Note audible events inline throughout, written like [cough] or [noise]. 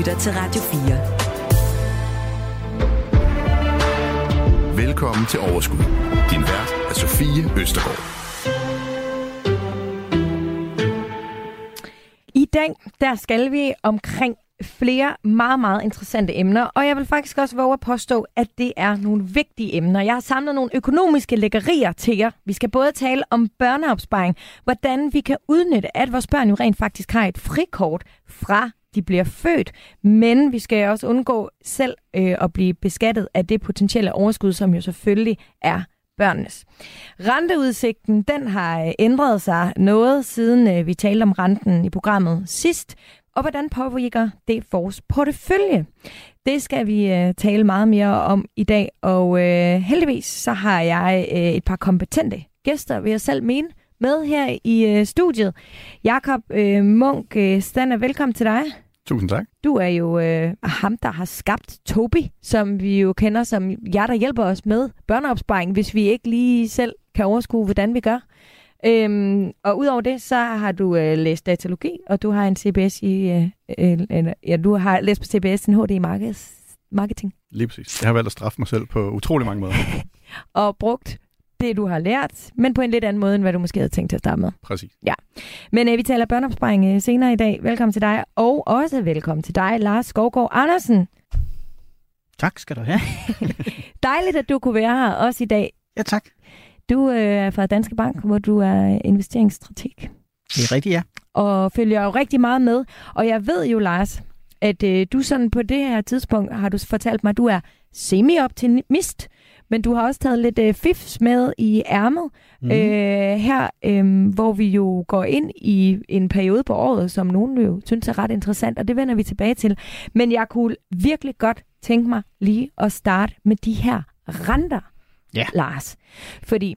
lytter til Radio 4. Velkommen til Overskud. Din vært er Sofie Østergaard. I dag, der skal vi omkring flere meget, meget interessante emner, og jeg vil faktisk også våge at påstå, at det er nogle vigtige emner. Jeg har samlet nogle økonomiske lækkerier til jer. Vi skal både tale om børneopsparing, hvordan vi kan udnytte, at vores børn jo rent faktisk har et frikort fra de bliver født, men vi skal også undgå selv øh, at blive beskattet af det potentielle overskud, som jo selvfølgelig er børnenes. Renteudsigten den har øh, ændret sig noget, siden øh, vi talte om renten i programmet sidst. Og hvordan påvirker det vores portefølje? Det skal vi øh, tale meget mere om i dag, og øh, heldigvis så har jeg øh, et par kompetente gæster, vil jeg selv mene, med her i øh, studiet. Jakob øh, Munk øh, Stander, velkommen til dig. Tusind tak. Du er jo øh, ham, der har skabt Tobi, som vi jo kender som jer, der hjælper os med børneopsparing, hvis vi ikke lige selv kan overskue, hvordan vi gør. Øhm, og udover det, så har du øh, læst datalogi, og du har en CBS i, øh, øh, ja, du har læst på CBS en HD i markeds, marketing. Lige præcis. Jeg har valgt at straffe mig selv på utrolig mange måder. [laughs] og brugt det, du har lært, men på en lidt anden måde, end hvad du måske havde tænkt til at starte med. Præcis. Ja. Men øh, vi taler børneopsparing øh, senere i dag. Velkommen til dig, og også velkommen til dig, Lars Skovgaard Andersen. Tak skal du have. [laughs] Dejligt, at du kunne være her også i dag. Ja, tak. Du øh, er fra Danske Bank, hvor du er investeringsstrateg. Det er rigtigt, ja. Og følger jo rigtig meget med. Og jeg ved jo, Lars, at øh, du sådan på det her tidspunkt har du fortalt mig, at du er semi-optimist, men du har også taget lidt øh, fifs med i ærmet mm. øh, her, øh, hvor vi jo går ind i en periode på året, som nogen jo synes er ret interessant, og det vender vi tilbage til. Men jeg kunne virkelig godt tænke mig lige at starte med de her renter, ja. Lars. Fordi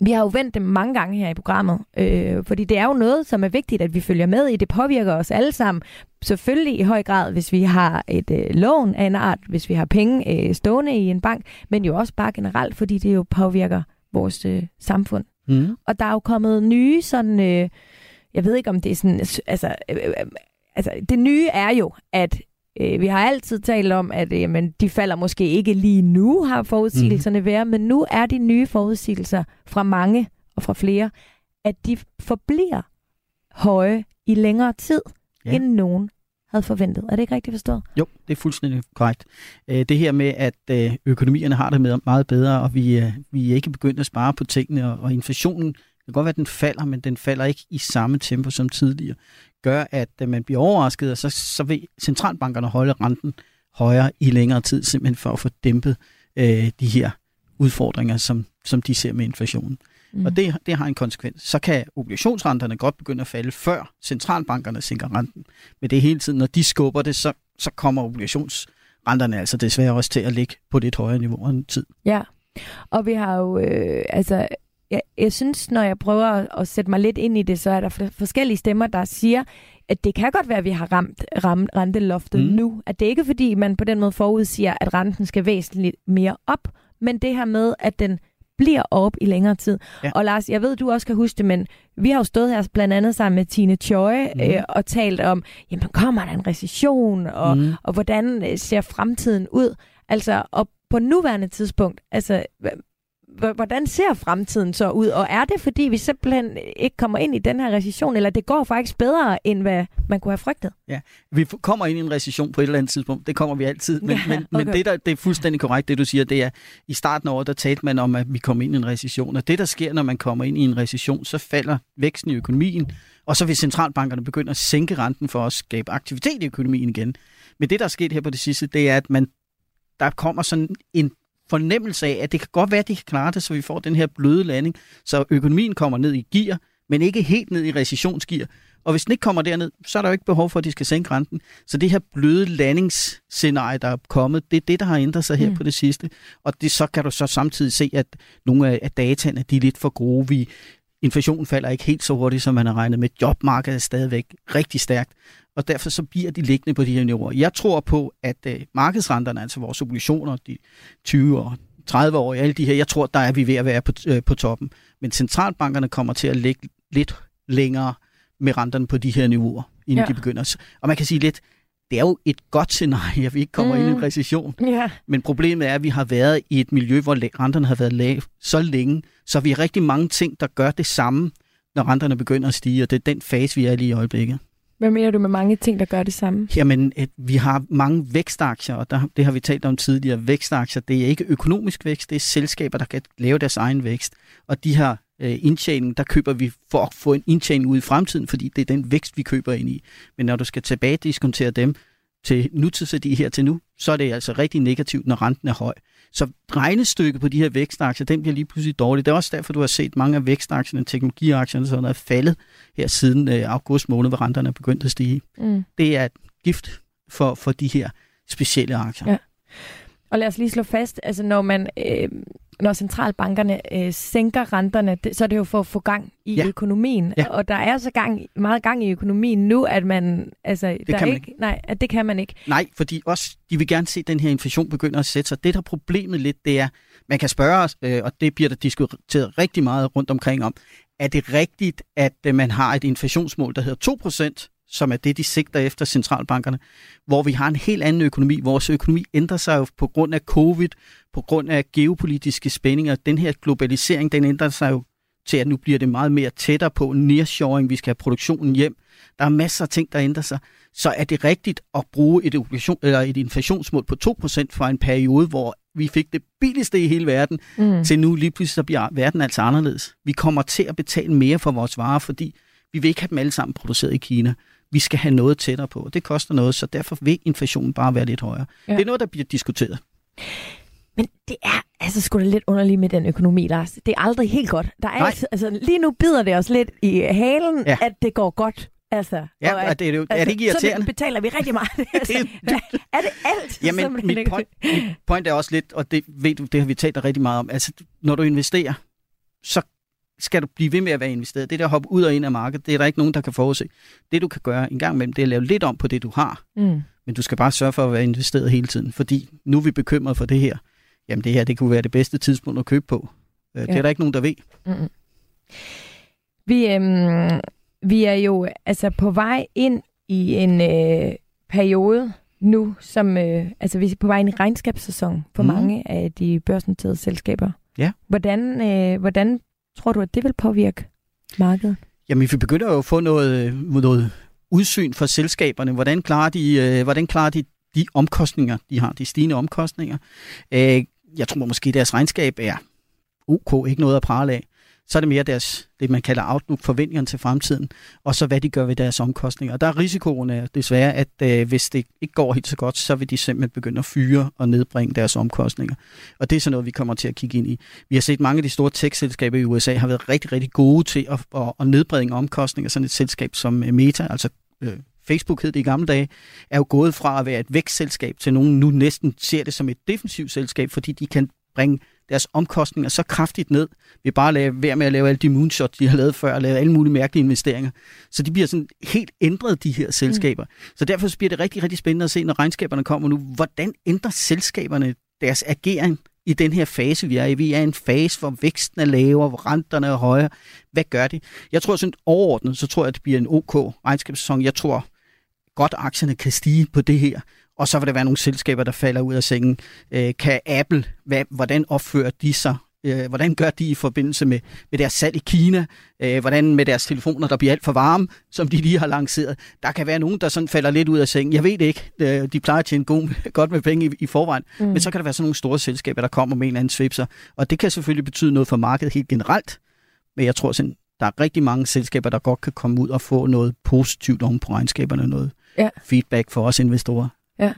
vi har jo vendt dem mange gange her i programmet, øh, fordi det er jo noget, som er vigtigt, at vi følger med i. Det påvirker os alle sammen. Selvfølgelig i høj grad, hvis vi har et øh, lån af en art, hvis vi har penge øh, stående i en bank, men jo også bare generelt, fordi det jo påvirker vores øh, samfund. Mm. Og der er jo kommet nye sådan, øh, jeg ved ikke om det er sådan, altså, øh, øh, altså det nye er jo, at Øh, vi har altid talt om, at øh, jamen, de falder måske ikke lige nu, har forudsigelserne mm. været, men nu er de nye forudsigelser fra mange og fra flere, at de forbliver høje i længere tid, ja. end nogen havde forventet. Er det ikke rigtigt forstået? Jo, det er fuldstændig korrekt. Øh, det her med, at øh, økonomierne har det med meget bedre, og vi, øh, vi er ikke begyndt at spare på tingene, og, og inflationen, det kan godt være, at den falder, men den falder ikke i samme tempo som tidligere gør, at øh, man bliver overrasket, og så, så vil centralbankerne holde renten højere i længere tid, simpelthen for at få dæmpet øh, de her udfordringer, som, som de ser med inflationen. Mm. Og det, det har en konsekvens. Så kan obligationsrenterne godt begynde at falde, før centralbankerne sænker renten. Men det er hele tiden, når de skubber det, så, så kommer obligationsrenterne altså desværre også til at ligge på det højere niveau en tid. Ja, og vi har jo, øh, altså jeg, jeg synes, når jeg prøver at, at sætte mig lidt ind i det, så er der forskellige stemmer, der siger, at det kan godt være, at vi har ramt, ramt renteloftet mm. nu. At det ikke er fordi, man på den måde forudsiger, at renten skal væsentligt mere op, men det her med, at den bliver op i længere tid. Ja. Og Lars, jeg ved, du også kan huske det, men vi har jo stået her blandt andet sammen med Tine Choi mm. øh, og talt om, jamen kommer der en recession, og, mm. og hvordan øh, ser fremtiden ud? Altså, og på nuværende tidspunkt, altså, hvordan ser fremtiden så ud? Og er det, fordi vi simpelthen ikke kommer ind i den her recession, eller det går faktisk bedre, end hvad man kunne have frygtet? Ja, vi kommer ind i en recession på et eller andet tidspunkt. Det kommer vi altid. Men, [laughs] ja, men, okay. men det, der, det er fuldstændig korrekt, det du siger, det er, i starten af året, der talte man om, at vi kommer ind i en recession. Og det, der sker, når man kommer ind i en recession, så falder væksten i økonomien, og så vil centralbankerne begynde at sænke renten for at skabe aktivitet i økonomien igen. Men det, der er sket her på det sidste, det er, at man der kommer sådan en fornemmelse af, at det kan godt være, at de kan klare det, så vi får den her bløde landing, så økonomien kommer ned i gear, men ikke helt ned i recessionsgear. Og hvis den ikke kommer derned, så er der jo ikke behov for, at de skal sænke renten. Så det her bløde landingsscenarie, der er kommet, det er det, der har ændret sig her mm. på det sidste. Og det, så kan du så samtidig se, at nogle af dataene de er lidt for gode. Vi, inflationen falder ikke helt så hurtigt, som man har regnet med. Jobmarkedet er stadigvæk rigtig stærkt og derfor så bliver de liggende på de her niveauer. Jeg tror på, at øh, markedsrenterne, altså vores obligationer, de 20 og 30 år, alle de her, jeg tror, der er vi ved at være på, øh, på toppen. Men centralbankerne kommer til at ligge lidt længere med renterne på de her niveauer, inden ja. de begynder. Og man kan sige lidt, det er jo et godt scenarie, at vi ikke kommer mm. ind i en recession. Ja. Men problemet er, at vi har været i et miljø, hvor renterne har været lave så længe, så vi har rigtig mange ting, der gør det samme, når renterne begynder at stige, og det er den fase, vi er lige i øjeblikket. Hvad mener du med mange ting, der gør det samme? Jamen, at vi har mange vækstaktier, og der, det har vi talt om tidligere. Vækstaktier, det er ikke økonomisk vækst, det er selskaber, der kan lave deres egen vækst. Og de her øh, indtjening, der køber vi for at få en indtjening ud i fremtiden, fordi det er den vækst, vi køber ind i. Men når du skal tilbage diskontere dem til nutidsværdi her til nu, så er det altså rigtig negativt, når renten er høj. Så regnestykket på de her vækstaktier, den bliver lige pludselig dårlig. Det er også derfor, du har set mange af vækstaktierne, teknologiaktierne, sådan er faldet her siden øh, august måned, hvor renterne er begyndt at stige. Mm. Det er et gift for, for de her specielle aktier. Ja. Og lad os lige slå fast, altså når man øh, når centralbankerne øh, sænker renterne, det, så er det jo for at få gang i ja. økonomien. Ja. Og der er så gang, meget gang i økonomien nu, at man... Altså, det der kan man ikke, ikke. Nej, at det kan man ikke. Nej, fordi også, de vil gerne se, at den her inflation begynder at sætte sig. Det, der er problemet lidt, det er, man kan spørge os, øh, og det bliver der diskuteret rigtig meget rundt omkring om, er det rigtigt, at øh, man har et inflationsmål, der hedder 2%, som er det, de sigter efter centralbankerne, hvor vi har en helt anden økonomi. Vores økonomi ændrer sig jo på grund af covid, på grund af geopolitiske spændinger. Den her globalisering, den ændrer sig jo til, at nu bliver det meget mere tættere på nearshoring. Vi skal have produktionen hjem. Der er masser af ting, der ændrer sig. Så er det rigtigt at bruge et, obligation, eller et inflationsmål på 2% fra en periode, hvor vi fik det billigste i hele verden, mm. til nu lige pludselig så bliver verden altså anderledes. Vi kommer til at betale mere for vores varer, fordi vi vil ikke have dem alle sammen produceret i Kina vi skal have noget tættere på. Det koster noget, så derfor vil inflationen bare være lidt højere. Ja. Det er noget, der bliver diskuteret. Men det er altså sgu da lidt underligt med den økonomi, Lars. Det er aldrig helt godt. Der er altid, altså, lige nu bider det os lidt i halen, ja. at det går godt. Altså, ja, og at, det er, det, altså, er det ikke irriterende? Så betaler vi rigtig meget. altså, [laughs] det er, er det alt? Jamen, mit point, mit point er også lidt, og det ved du, det har vi talt rigtig meget om. Altså, når du investerer, så skal du blive ved med at være investeret. Det der hoppe ud og ind af markedet, det er der ikke nogen, der kan forudse. Det du kan gøre en gang imellem, det er at lave lidt om på det, du har. Mm. Men du skal bare sørge for at være investeret hele tiden, fordi nu er vi bekymret for det her. Jamen det her, det kunne være det bedste tidspunkt at købe på. Ja. Øh, det er der ikke nogen, der ved. Mm-hmm. Vi, øhm, vi er jo altså på vej ind i en øh, periode nu, som øh, altså vi er på vej ind i regnskabssæson for mm. mange af de børsnoterede selskaber. Ja. Hvordan, øh, hvordan tror du, at det vil påvirke markedet? Jamen, vi begynder jo at få noget, øh, noget udsyn for selskaberne. Hvordan klarer de, øh, hvordan klarer de de omkostninger, de har, de stigende omkostninger? Øh, jeg tror måske, deres regnskab er ok, ikke noget at prale af så er det mere deres, det man kalder outlook, forventningerne til fremtiden, og så hvad de gør ved deres omkostninger. Og der er risikoen er desværre, at øh, hvis det ikke går helt så godt, så vil de simpelthen begynde at fyre og nedbringe deres omkostninger. Og det er sådan noget, vi kommer til at kigge ind i. Vi har set mange af de store tech-selskaber i USA har været rigtig, rigtig gode til at, at, at nedbringe omkostninger. Sådan et selskab som øh, Meta, altså øh, Facebook hed det i gamle dage, er jo gået fra at være et vækstselskab til nogen nu næsten ser det som et defensivt selskab, fordi de kan bringe deres omkostninger så kraftigt ned, vi bare lave, være med at lave alle de moonshots, de har lavet før, og lave alle mulige mærkelige investeringer. Så de bliver sådan helt ændret, de her selskaber. Mm. Så derfor bliver det rigtig, rigtig spændende at se, når regnskaberne kommer nu, hvordan ændrer selskaberne deres agering i den her fase, vi er i. Vi er i en fase, hvor væksten er lavere, hvor renterne er højere. Hvad gør de? Jeg tror sådan overordnet, så tror jeg, at det bliver en OK regnskabssæson. Jeg tror godt, aktierne kan stige på det her og så vil der være nogle selskaber, der falder ud af sengen. Øh, kan Apple, hvad, hvordan opfører de sig? Øh, hvordan gør de i forbindelse med, med deres salg i Kina? Øh, hvordan med deres telefoner, der bliver alt for varme, som de lige har lanceret? Der kan være nogen, der sådan falder lidt ud af sengen. Jeg ved det ikke. Øh, de plejer at tjene god, [laughs] godt med penge i, i forvejen. Mm. Men så kan der være sådan nogle store selskaber, der kommer med en eller anden svipser. Og det kan selvfølgelig betyde noget for markedet helt generelt. Men jeg tror sådan, der er rigtig mange selskaber, der godt kan komme ud og få noget positivt om på regnskaberne, noget ja. feedback for os investorer. Ja.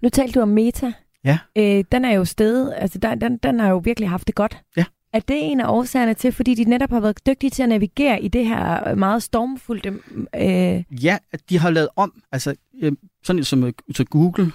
Nu talte du om Meta. Ja. Øh, den er jo stedet, altså der, den, den har jo virkelig haft det godt. Ja. Er det en af årsagerne til, fordi de netop har været dygtige til at navigere i det her meget stormfulde... Øh... Ja, at de har lavet om, altså øh, sådan som øh, så Google,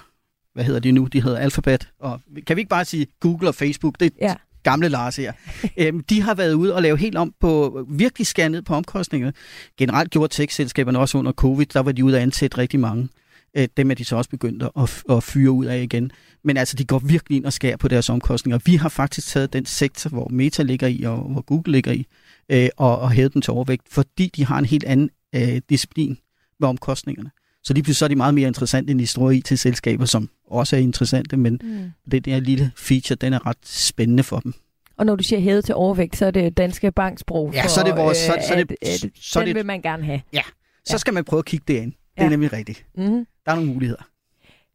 hvad hedder de nu? De hedder Alphabet. Og kan vi ikke bare sige Google og Facebook? Det er ja. gamle Lars her. [laughs] øhm, de har været ude og lave helt om på, virkelig skære ned på omkostningerne. Generelt gjorde tech-selskaberne også under covid, der var de ude at ansætte rigtig mange. Øh, dem er de så også begyndt at, at fyre ud af igen. Men altså, de går virkelig ind og skærer på deres omkostninger. Vi har faktisk taget den sektor, hvor Meta ligger i, og hvor Google ligger i, øh, og, og hævet den til overvægt, fordi de har en helt anden øh, disciplin med omkostningerne. Så lige pludselig så er de meget mere interessante end de store IT-selskaber, som også er interessante, men mm. det der lille feature, den er ret spændende for dem. Og når du siger hævet til overvægt, så er det Danske Banksprog. Ja, så er det vores... Så, øh, så er det, at, så den det, vil man gerne have. Ja, så Ja. skal man prøve at kigge det ind. Det er Ja. nemlig rigtigt. Mm. Der er nogle muligheder.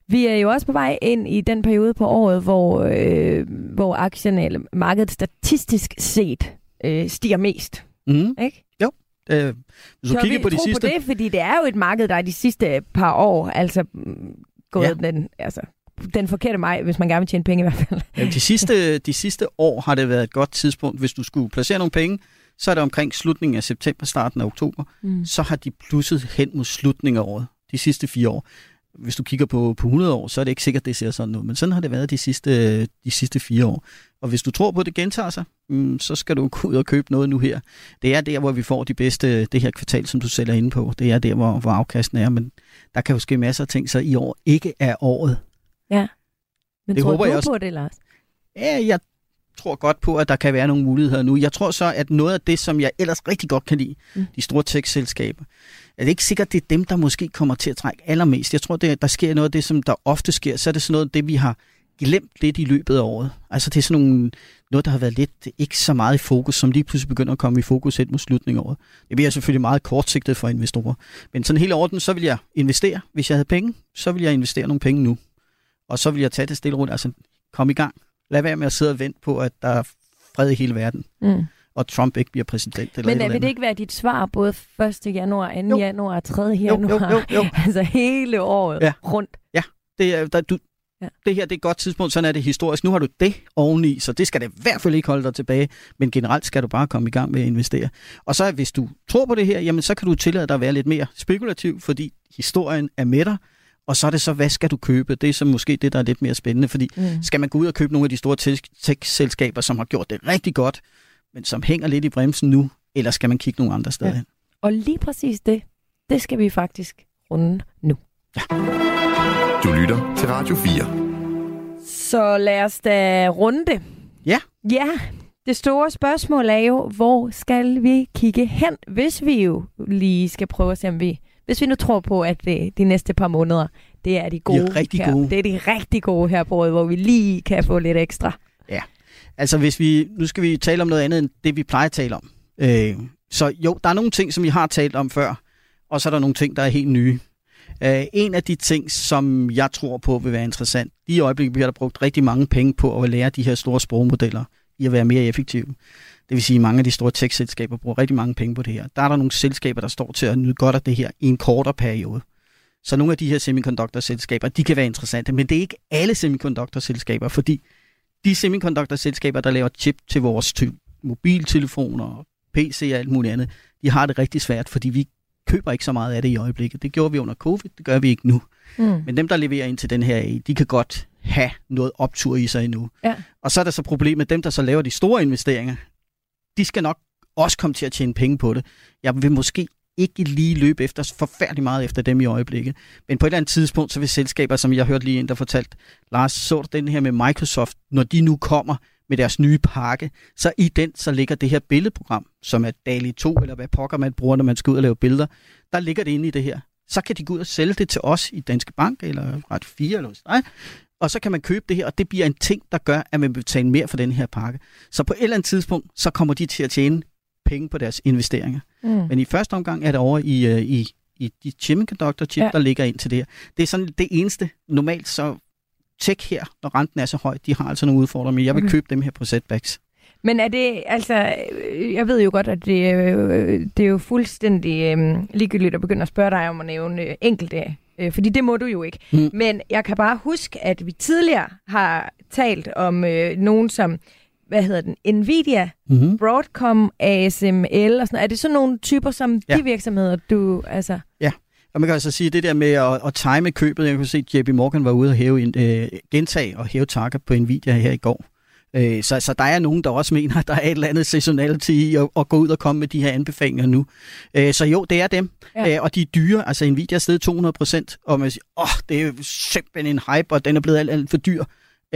Vi er jo også på vej ind i den periode på året, hvor, øh, hvor aktierne, eller markedet statistisk set, øh, stiger mest. Mm. Ikke? Øh, hvis du Så kigger vi på de sidste... på det, fordi det er jo et marked, der er de sidste par år, altså mm, gået Ja. den, altså, den forkerte vej, hvis man gerne vil tjene penge i hvert fald. Ja, de, sidste, [laughs] de sidste år har det været et godt tidspunkt. Hvis du skulle placere nogle penge, så er det omkring slutningen af september, starten af oktober. Mm. Så har de plusset hen mod slutningen af året. De sidste fire år. Hvis du kigger på, på 100 år, så er det ikke sikkert, det ser sådan ud. Men sådan har det været de sidste, de sidste fire år. Og hvis du tror på, at det gentager sig, mm, så skal du [laughs] gå ud og købe noget nu her. Det er der, hvor vi får de bedste, det her kvartal, som du sælger inde på. Det er der, hvor, hvor afkasten er. Men der kan jo ske masser af ting, så i år ikke er året. Men Det tror håber du jeg også. på det, Lars? Ja, jeg tror godt på, at der kan være nogle muligheder nu. Jeg tror så, at noget af det, som jeg ellers rigtig godt kan lide, mm. de store tech-selskaber, er det ikke sikkert, det er dem, der måske kommer til at trække allermest. Jeg tror, det, der sker noget af det, som der ofte sker, så er det sådan noget af det, vi har glemt lidt i løbet af året. Altså det er sådan nogle, noget, der har været lidt ikke så meget i fokus, som lige pludselig begynder at komme i fokus hen mod slutningen af året. Det bliver selvfølgelig meget kortsigtet for investorer. Men sådan helt orden, så vil jeg investere. Hvis jeg havde penge, så vil jeg investere nogle penge nu. Og så vil jeg tage det stille rundt. Altså kom i gang. Lad være med at sidde og vente på, at der er fred i hele verden, Mm og Trump ikke bliver præsident. Eller Men vil det ikke være dit svar både 1. januar, 2. Jo. januar, 3. Jo, januar? jo, jo, jo. [laughs] altså hele året Ja. rundt. Det, er, der, du, Ja. ja. det her det er et godt tidspunkt, sådan er det historisk. Nu har du det oveni, så det skal det i hvert fald ikke holde dig tilbage. Men generelt skal du bare komme i gang med at investere. Og så hvis du tror på det her, jamen så kan du tillade dig at være lidt mere spekulativ, fordi historien er med dig. Og så er det så, hvad skal du købe? Det er så måske det, der er lidt mere spændende, fordi Mm. skal man gå ud og købe nogle af de store tech- tech-selskaber, som har gjort det rigtig godt, men som hænger lidt i bremsen nu, eller skal man kigge nogle andre steder Ja. hen? Og lige præcis det, det skal vi faktisk runde nu. Du lytter til Radio 4. Så lad os da runde det. Ja. Ja, det store spørgsmål er jo, hvor skal vi kigge hen, hvis vi jo lige skal prøve at se, om vi... Hvis vi nu tror på, at det, de næste par måneder, det er de gode rigtig her. gode. Det er de rigtig gode her på året, hvor vi lige kan få lidt ekstra. Altså hvis vi, nu skal vi tale om noget andet end det, vi plejer at tale om. Øh, så jo, der er nogle ting, som vi har talt om før, og så er der nogle ting, der er helt nye. Øh, en af de ting, som jeg tror på vil være interessant, i øjeblikket bliver der brugt rigtig mange penge på at lære de her store sprogmodeller i at være mere effektive. Det vil sige, at mange af de store tech-selskaber bruger rigtig mange penge på det her. Der er der nogle selskaber, der står til at nyde godt af det her i en kortere periode. Så nogle af de her semiconductor-selskaber, de kan være interessante, men det er ikke alle semiconductor-selskaber, fordi de semiconductor-selskaber, der laver chip til vores ty- mobiltelefoner, PC og alt muligt andet, de har det rigtig svært, fordi vi køber ikke så meget af det i øjeblikket. Det gjorde vi under covid, det gør vi ikke nu. Mm. Men dem, der leverer ind til den her AI, de kan godt have noget optur i sig endnu. Ja. Og så er der så problemet, dem, der så laver de store investeringer, de skal nok også komme til at tjene penge på det. Jeg vil måske ikke lige løbe efter forfærdelig meget efter dem i øjeblikket. Men på et eller andet tidspunkt, så vil selskaber, som jeg hørte lige en, der fortalte, Lars, så du den her med Microsoft, når de nu kommer med deres nye pakke, så i den, så ligger det her billedprogram, som er DALI 2, eller hvad pokker man bruger, når man skal ud og lave billeder, der ligger det inde i det her. Så kan de gå ud og sælge det til os i Danske Bank, eller Ret 4, eller hos dig, og så kan man købe det her, og det bliver en ting, der gør, at man vil betale mere for den her pakke. Så på et eller andet tidspunkt, så kommer de til at tjene penge på deres investeringer. Mm. Men i første omgang er det over i, øh, i, i de semiconductor chip, Ja. der ligger ind til det her. Det er sådan det eneste. Normalt så tech her, når renten er så høj, de har altså nogle udfordringer, men jeg vil Okay. okay. købe dem her på setbacks. Men er det, altså, øh, jeg ved jo godt, at det, øh, det er jo fuldstændig øh, ligegyldigt at begynde at spørge dig om at nævne øh, enkelte, øh, fordi det må du jo ikke. Mm. Men jeg kan bare huske, at vi tidligere har talt om øh, nogen som, hvad hedder den, Nvidia, Mm-hmm. Broadcom, ASML og sådan Er det sådan nogle typer som ja. Ja. de virksomheder, du, altså... Og man kan altså sige, det der med at, at time købet, jeg kunne se, at JP Morgan var ude og hæve en, øh, gentage og hæve target på Nvidia her i går. Øh, så, så der er nogen, der også mener, at der er et eller andet seasonality i at, at gå ud og komme med de her anbefalinger nu. Øh, så jo, det er dem. Ja. Ja. Øh, og de er dyre. Altså Nvidia er stedet 200 procent, og man siger, åh, det er simpelthen en hype, og den er blevet alt, alt for dyr.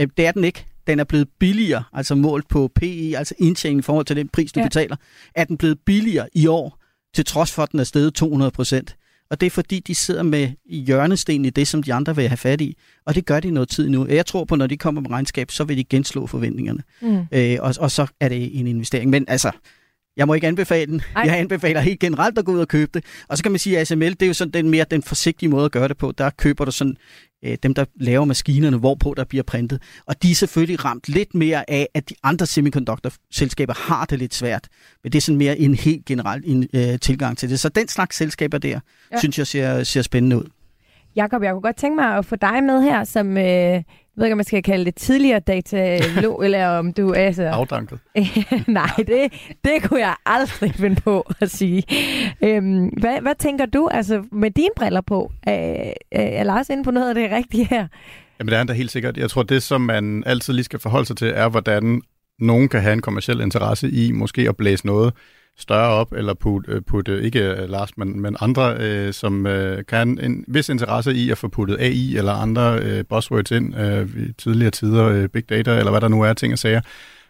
Øh, det er den ikke. Den er blevet billigere, altså målt på PE, altså indtjening i forhold til den pris, du Ja. betaler. Er den blevet billigere i år, til trods for, at den er steget 200 procent. Og det er fordi, de sidder med hjørnesten i det, som de andre vil have fat i. Og det gør de noget tid nu. Jeg tror på, når de kommer med regnskab, så vil de genslå forventningerne. Mm. Øh, og, og så er det en investering. Men altså, jeg må ikke anbefale den. Ej. Jeg anbefaler helt generelt at gå ud og købe det. Og så kan man sige, at ASML, det er jo sådan den mere den forsigtige måde at gøre det på. Der køber du sådan øh, dem, der laver maskinerne, hvorpå der bliver printet. Og de er selvfølgelig ramt lidt mere af, at de andre semiconductor-selskaber har det lidt svært. Men det er sådan mere en helt generel en, øh, tilgang til det. Så den slags selskaber der, ja. synes jeg ser, ser spændende ud. Jakob, jeg kunne godt tænke mig at få dig med her, som, øh, jeg ved ikke, om man skal kalde det tidligere datalog, [laughs] eller om du er... Altså... Afdanket. [laughs] Nej, det, det kunne jeg aldrig finde på at sige. Øhm, hvad, hvad tænker du, altså med dine briller på? Er, er Lars inde på noget af det rigtige her? Jamen det er han da helt sikkert. Jeg tror, det som man altid lige skal forholde sig til, er, hvordan nogen kan have en kommersiel interesse i måske at blæse noget større op, eller putte, put, øh, putte ikke øh, Lars, men, men andre, øh, som øh, kan en vis interesse i at få puttet AI eller andre øh, buzzwords ind øh, i tidligere tider, øh, big data, eller hvad der nu er, ting og sager,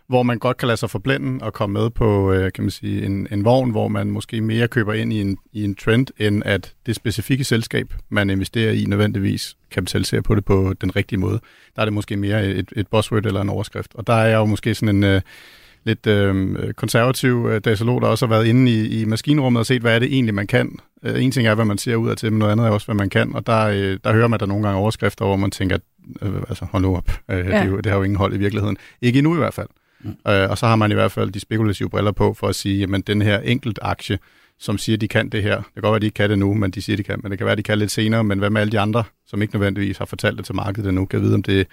hvor man godt kan lade sig forblænde og komme med på øh, kan man sige, en, en vogn, hvor man måske mere køber ind i en, i en trend, end at det specifikke selskab, man investerer i, nødvendigvis kapitaliserer på det på den rigtige måde. Der er det måske mere et, et buzzword eller en overskrift. Og der er jo måske sådan en... Øh, lidt øh, konservativ øh, datalog, der også har været inde i, i maskinrummet og set, hvad er det egentlig, man kan. Øh, en ting er, hvad man ser ud af til, men noget andet er også, hvad man kan. Og der, øh, der hører man der nogle gange overskrifter, hvor man tænker, øh, altså hold nu op, øh, ja. det, er jo, det har jo ingen hold i virkeligheden. Ikke endnu i hvert fald. Mm. Øh, og så har man i hvert fald de spekulative briller på for at sige, jamen den her enkelt aktie, som siger, de kan det her. Det kan godt være, de ikke kan det nu, men de siger, de kan. Men det kan være, de kan lidt senere. Men hvad med alle de andre, som ikke nødvendigvis har fortalt det til markedet endnu, kan vide, om det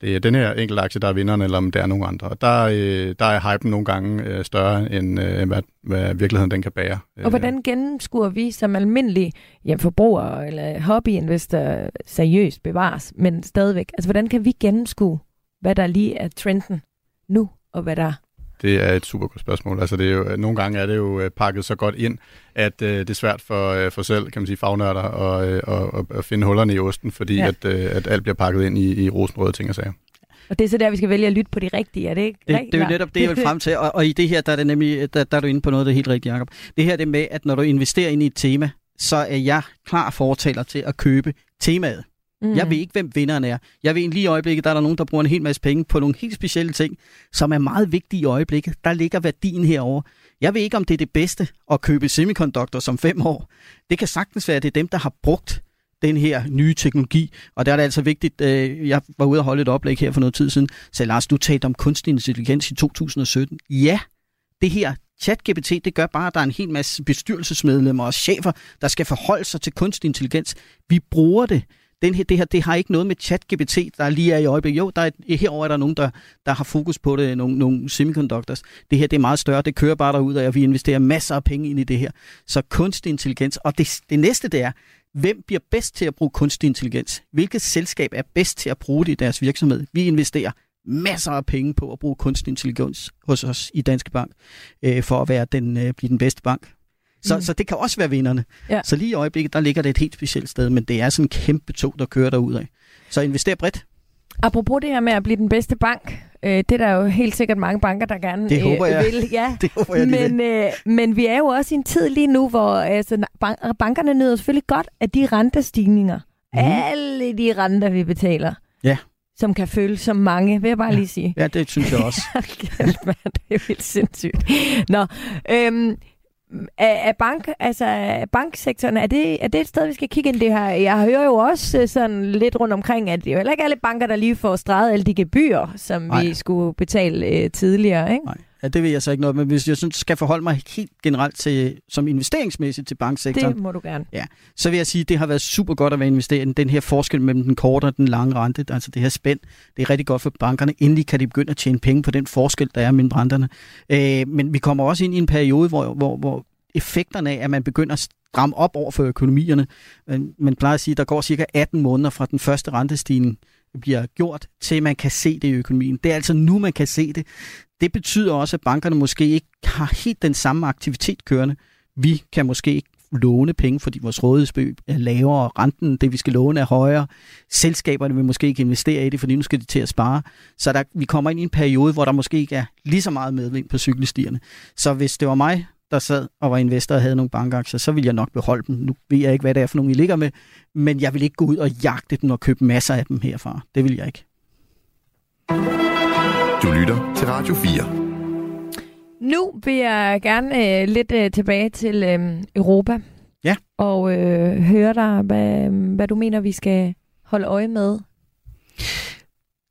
det er den her enkelte aktie, der er vinderen, eller om det er nogen andre. Og der, øh, der er hypen nogle gange øh, større, end øh, hvad, hvad virkeligheden den kan bære. Og hvordan gennemskuer vi som almindelige ja, forbrugere eller hobbyinvestorer seriøst bevares, men stadigvæk? Altså, hvordan kan vi gennemskue, hvad der lige er trenden nu, og hvad der det er et super godt spørgsmål. Altså det er jo, nogle gange er det jo øh, pakket så godt ind, at øh, det er svært for, øh, for selv, kan man sige, fagnørder at, øh, at, at finde hullerne i osten, fordi ja. at, øh, at alt bliver pakket ind i, i rosenrøde ting og sager. Og det er så der, vi skal vælge at lytte på de rigtige, er det ikke? Det, det er jo netop det, jeg vil frem til. Og, og i det her, der er, det nemlig, der, der er du inde på noget, der er helt rigtigt, Jacob. Det her det med, at når du investerer ind i et tema, så er jeg klar fortaler til at købe temaet. Mm. Jeg ved ikke, hvem vinderen er. Jeg ved lige i øjeblikket, der er der nogen, der bruger en hel masse penge på nogle helt specielle ting, som er meget vigtige i øjeblikket. Der ligger værdien herover. Jeg ved ikke, om det er det bedste at købe semiconductor som fem år. Det kan sagtens være, at det er dem, der har brugt den her nye teknologi. Og der er det altså vigtigt, øh, jeg var ude og holde et oplæg her for noget tid siden, så Lars, du talte om kunstig intelligens i 2017. Ja, det her ChatGPT, det gør bare, at der er en hel masse bestyrelsesmedlemmer og chefer, der skal forholde sig til kunstig intelligens. Vi bruger det den her, det her, det har ikke noget med ChatGPT, der lige er i øjeblikket. Jo, der er, herover er der nogen, der, der har fokus på det, nogle, nogle semiconductors. Det her, det er meget større, det kører bare derud, og vi investerer masser af penge ind i det her. Så kunstig intelligens, og det, det næste, det er, hvem bliver bedst til at bruge kunstig intelligens? Hvilket selskab er bedst til at bruge det i deres virksomhed? Vi investerer masser af penge på at bruge kunstig intelligens hos os i Danske Bank, øh, for at være den, øh, blive den bedste bank. Så, mm. så det kan også være vinderne. Ja. Så lige i øjeblikket, der ligger det et helt specielt sted, men det er sådan en kæmpe tog, der kører derud af. Så invester bredt. Apropos det her med at blive den bedste bank, øh, det er der jo helt sikkert mange banker, der gerne det håber jeg. Øh, vil. Ja. [laughs] det håber jeg, men, øh, men vi er jo også i en tid lige nu, hvor altså, bankerne nyder selvfølgelig godt af de rentestigninger. Mm. Alle de renter, vi betaler. Ja som kan føles som mange, vil jeg bare ja. lige sige. Ja, det synes jeg også. [laughs] det er helt sindssygt. Nå, øhm, er, er, bank, altså, er banksektoren, er det, er det et sted, vi skal kigge ind det her? Jeg hører jo også øh, sådan lidt rundt omkring, at det er jo heller ikke alle banker, der lige får streget alle de gebyrer, som Nej. vi skulle betale øh, tidligere. Ikke? Nej. Ja, det ved jeg så ikke noget, men hvis jeg synes, skal forholde mig helt generelt til, som investeringsmæssigt til banksektoren. Det må du gerne. Ja, så vil jeg sige, at det har været super godt at være investeret. Den her forskel mellem den korte og den lange rente, altså det her spænd, det er rigtig godt for bankerne. Endelig kan de begynde at tjene penge på den forskel, der er mellem renterne. Øh, men vi kommer også ind i en periode, hvor, hvor, hvor effekterne af, at man begynder at stramme op over for økonomierne. Man plejer at sige, at der går cirka 18 måneder fra den første rentestigning bliver gjort, til man kan se det i økonomien. Det er altså nu, man kan se det. Det betyder også, at bankerne måske ikke har helt den samme aktivitet kørende. Vi kan måske ikke låne penge, fordi vores rådighedsbeløb er lavere, og renten, det vi skal låne, er højere. Selskaberne vil måske ikke investere i det, fordi nu skal de til at spare. Så der, vi kommer ind i en periode, hvor der måske ikke er lige så meget medvind på cykelstierne. Så hvis det var mig, der sad og var investor og havde nogle bankaktier, så vil jeg nok beholde dem. Nu ved jeg ikke, hvad det er for nogle, I ligger med, men jeg vil ikke gå ud og jagte dem og købe masser af dem herfra. Det vil jeg ikke. Du lytter til Radio 4. Nu vil jeg gerne øh, lidt øh, tilbage til øh, Europa. Ja. Og øh, høre dig, hvad, hvad du mener, vi skal holde øje med.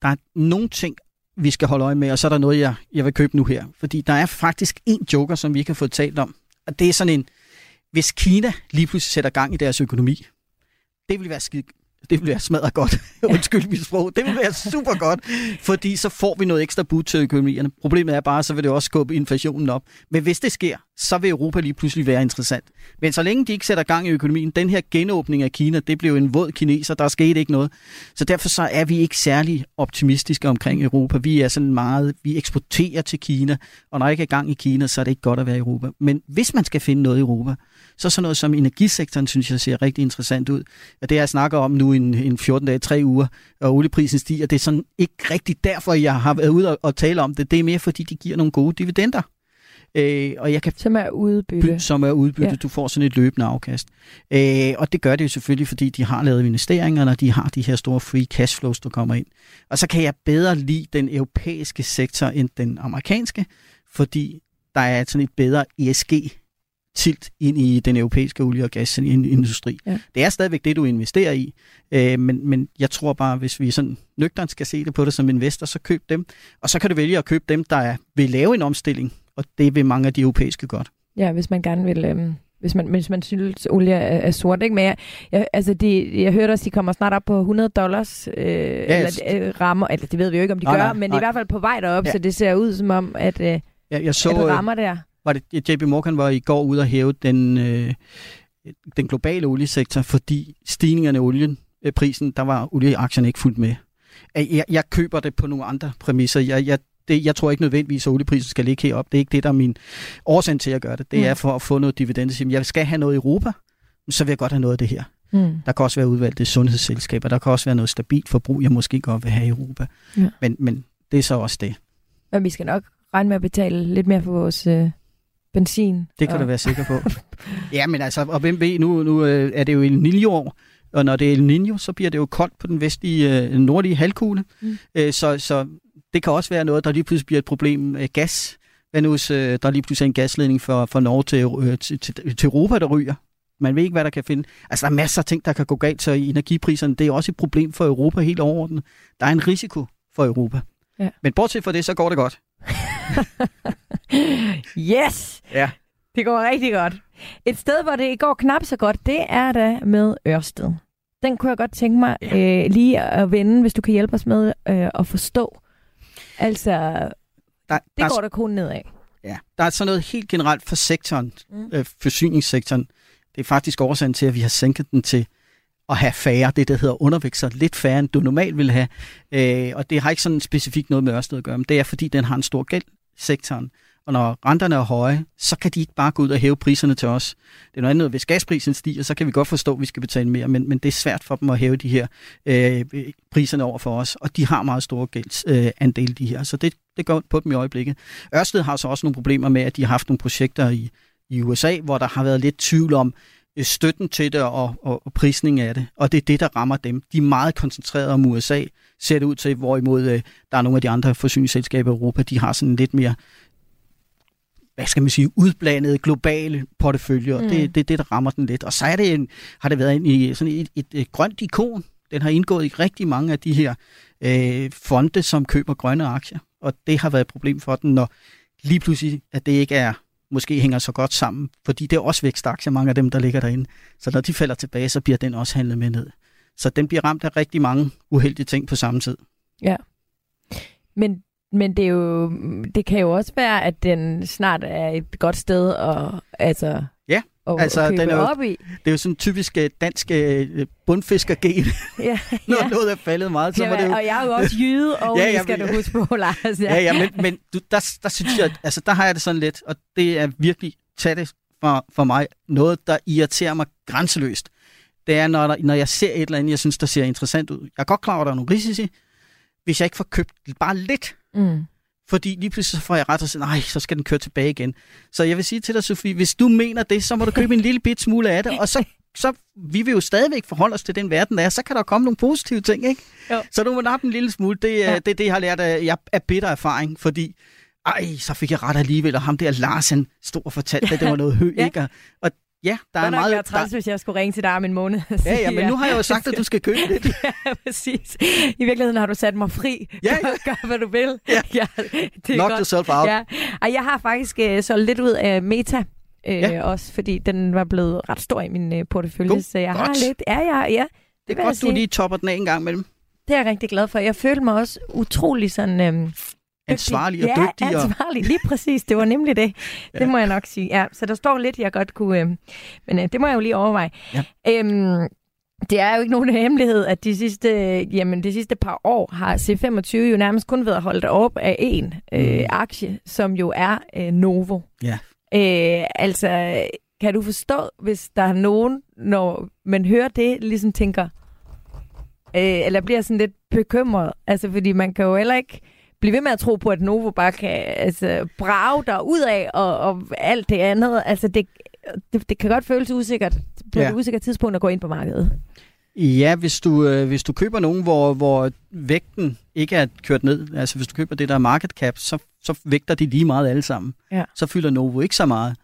Der er nogle ting, vi skal holde øje med, og så er der noget, jeg, jeg vil købe nu her. Fordi der er faktisk en joker, som vi ikke har fået talt om. Og det er sådan en, hvis Kina lige pludselig sætter gang i deres økonomi, det vil være skide, det vil være smadret godt. [laughs] Undskyld mit sprog. Det vil være super godt, fordi så får vi noget ekstra bud til økonomierne. Problemet er bare, så vil det også skubbe inflationen op. Men hvis det sker, så vil Europa lige pludselig være interessant. Men så længe de ikke sætter gang i økonomien, den her genåbning af Kina, det blev en våd kineser, der skete ikke noget. Så derfor så er vi ikke særlig optimistiske omkring Europa. Vi er sådan meget, vi eksporterer til Kina, og når der ikke er gang i Kina, så er det ikke godt at være i Europa. Men hvis man skal finde noget i Europa, så sådan noget som energisektoren, synes jeg ser rigtig interessant ud. Og det jeg snakker om nu en, en 14 dage, 3 uger, og olieprisen stiger, det er sådan ikke rigtig derfor, jeg har været ude og, og tale om det. Det er mere fordi, de giver nogle gode dividender. Øh, og jeg kan som er udbytte. Som er udbytte. Ja. Du får sådan et løbende afkast. Øh, og det gør det jo selvfølgelig, fordi de har lavet investeringer, når de har de her store free cash flows, der kommer ind. Og så kan jeg bedre lide den europæiske sektor end den amerikanske, fordi der er sådan et bedre ESG tilt ind i den europæiske olie- og gasindustri. Ja. Det er stadigvæk det, du investerer i, øh, men, men jeg tror bare, hvis vi sådan nøgternt skal se det på det som investor, så køb dem. Og så kan du vælge at købe dem, der er, vil lave en omstilling, og det vil mange af de europæiske godt. Ja, hvis man gerne vil... Øh hvis man, hvis man synes, olie er, er sort. Ikke? Men jeg, jeg, altså de, jeg hørte også, de kommer snart op på 100 dollars øh, ja, eller, øh, rammer. Eller det ved vi jo ikke, om de nej, gør, nej, men nej. i hvert fald på vej derop, ja. så det ser ud som om, at, øh, ja, jeg så, at det rammer der var det, JP Morgan var i går ude og hæve den, øh, den globale oliesektor, fordi stigningerne i olien, øh, prisen, der var olieaktierne ikke fuldt med. Jeg, jeg køber det på nogle andre præmisser. Jeg, jeg, det, jeg tror ikke nødvendigvis, at olieprisen skal ligge herop. Det er ikke det, der er min årsag til at gøre det. Det mm. er for at få noget dividende. Jeg skal have noget i Europa, så vil jeg godt have noget af det her. Mm. Der kan også være udvalgte sundhedsselskaber. Der kan også være noget stabilt forbrug, jeg måske godt vil have i Europa. Ja. Men, men det er så også det. Men vi skal nok regne med at betale lidt mere for vores øh, benzin. Det kan og... du være sikker på. [laughs] ja, men altså, og hvem ved, nu, nu øh, er det jo El Niño-år, og når det er El Niño, så bliver det jo koldt på den vestlige, øh, nordlige halvkugle. Mm. Øh, så, så det kan også være noget, der lige pludselig bliver et problem med gas. Hvad nu hvis der er lige pludselig en gasledning fra, fra Norge til, til, til, til Europa, der ryger? Man ved ikke, hvad der kan finde. Altså, der er masser af ting, der kan gå galt, så i energipriserne, det er også et problem for Europa helt overordnet. Der er en risiko for Europa. Ja. Men bortset fra det, så går det godt. [laughs] [laughs] yes! Ja. Det går rigtig godt. Et sted, hvor det går knap så godt, det er da med Ørsted. Den kunne jeg godt tænke mig ja. øh, lige at vende, hvis du kan hjælpe os med øh, at forstå. Altså, der, det der går der kun nedad. Ja, der er sådan noget helt generelt for sektoren, mm. øh, forsyningssektoren. Det er faktisk årsagen til, at vi har sænket den til at have færre, det der hedder undervækster, lidt færre end du normalt vil have. Øh, og det har ikke sådan specifikt noget med Ørsted at gøre, men det er fordi, den har en stor gældsektoren. Og når renterne er høje, så kan de ikke bare gå ud og hæve priserne til os. Det er noget andet, hvis gasprisen stiger, så kan vi godt forstå, at vi skal betale mere, men, men det er svært for dem at hæve de her øh, priserne over for os, og de har meget store gældsandele, øh, de her, så det, det går på dem i øjeblikket. Ørsted har så også nogle problemer med, at de har haft nogle projekter i, i USA, hvor der har været lidt tvivl om, støtten til det og, og, og prisning af det. Og det er det, der rammer dem. De er meget koncentreret om USA, ser det ud til, hvorimod øh, der er nogle af de andre forsyningsselskaber i Europa, de har sådan lidt mere hvad skal man sige, udblandede globale porteføljer. Mm. Det er det, det, der rammer den lidt. Og så er det en, har det været en, i sådan et, et, et grønt ikon. Den har indgået i rigtig mange af de her øh, fonde, som køber grønne aktier. Og det har været et problem for den, når lige pludselig, at det ikke er måske hænger så godt sammen, fordi det er også vækstaktier, mange af dem, der ligger derinde. Så når de falder tilbage, så bliver den også handlet med ned. Så den bliver ramt af rigtig mange uheldige ting på samme tid. Ja. Men, men det, er jo, det kan jo også være, at den snart er et godt sted at, altså, at, altså, at den er jo, op i. Det er jo sådan typisk øh, dansk uh, bundfiskergen. ja, [laughs] Når ja. noget er faldet meget, så ja, var det jo... Og jeg er jo også jyde, [laughs] og ja, ja, skal du huske på, [laughs] Lars. Ja, ja, ja men, men du, der, der synes jeg, altså der har jeg det sådan lidt, og det er virkelig, tag det for, for mig, noget, der irriterer mig grænseløst. Det er, når, der, når jeg ser et eller andet, jeg synes, der ser interessant ud. Jeg er godt klar over, at der er nogle risici. Hvis jeg ikke får købt bare lidt, mm. Fordi lige pludselig så får jeg ret og siger, nej, så skal den køre tilbage igen. Så jeg vil sige til dig, Sofie, hvis du mener det, så må du købe en lille bit smule af det, og så, så vi vil jo stadigvæk forholde os til den verden, der er. Så kan der komme nogle positive ting, ikke? Jo. Så du må nappe en lille smule. Det er ja. det, det, jeg har lært af, jeg, af bitter erfaring, fordi ej, så fik jeg ret alligevel, og ham der Larsen stod og fortalte, at det var noget hø, ja. ikke? Og Ja, der er meget... Jeg træls, der... hvis jeg skulle ringe til dig om en måned. Ja, ja, men nu har jeg jo [laughs] sagt, at du skal købe det. [laughs] ja, præcis. I virkeligheden har du sat mig fri. Ja, ja. Gør, gør hvad du vil. Ja. [laughs] ja det er Knock godt. yourself out. Ja. Og jeg har faktisk uh, solgt lidt ud af Meta. Uh, ja. Også fordi den var blevet ret stor i min uh, portefølje. God. Så jeg godt. har lidt... Ja, ja, ja. Det, det er godt, du lige topper den af en gang med dem. Det er jeg rigtig glad for. Jeg følte mig også utrolig sådan... Øhm, ansvarlig og ja, dygtig. Ja, ansvarlig. Lige præcis. Det var nemlig det. [laughs] ja. Det må jeg nok sige. Ja, så der står lidt, jeg godt kunne... Øh, men øh, det må jeg jo lige overveje. Ja. Øhm, det er jo ikke nogen [laughs] hemmelighed, at de sidste, jamen, de sidste par år har C25 jo nærmest kun været holdt op af en øh, mm. aktie, som jo er øh, Novo. Ja. Øh, altså, kan du forstå, hvis der er nogen, når man hører det, ligesom tænker, øh, eller bliver sådan lidt bekymret, altså fordi man kan jo heller ikke blive ved med at tro på, at Novo bare kan altså, brage der ud af og, og alt det andet. Altså, det, det, det kan godt føles usikkert på ja. et usikkert tidspunkt at gå ind på markedet. Ja, hvis du, øh, hvis du køber nogen, hvor, hvor vægten ikke er kørt ned, altså hvis du køber det der market cap, så, så vægter de lige meget alle sammen. Ja. Så fylder Novo ikke så meget.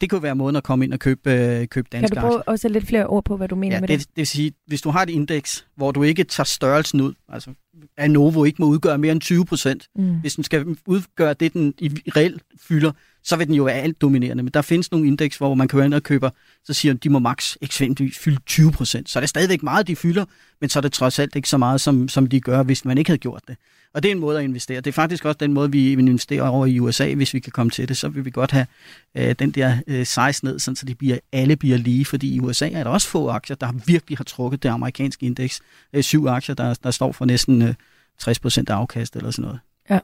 Det kunne være måden at komme ind og købe, øh, købe danske aktier. Kan du prøve også lidt flere ord på, hvad du mener ja, med det? det? Det vil sige, hvis du har et indeks, hvor du ikke tager størrelsen ud, altså at Novo ikke må udgøre mere end 20 procent, mm. hvis den skal udgøre det, den i reelt fylder, så vil den jo være alt dominerende. Men der findes nogle indeks, hvor man kan være ind og købe, så siger de må maks eksempelvis fylde 20 procent. Så er det stadigvæk meget, de fylder, men så er det trods alt ikke så meget, som, som de gør, hvis man ikke havde gjort det. Og det er en måde at investere. Det er faktisk også den måde, vi investerer over i USA, hvis vi kan komme til det. Så vil vi godt have øh, den der øh, size ned, sådan, så de bliver, alle bliver lige. Fordi i USA er der også få aktier, der virkelig har trukket det amerikanske indeks. Øh, syv aktier, der, der står for næsten øh, 60 af afkast eller sådan noget. Ja.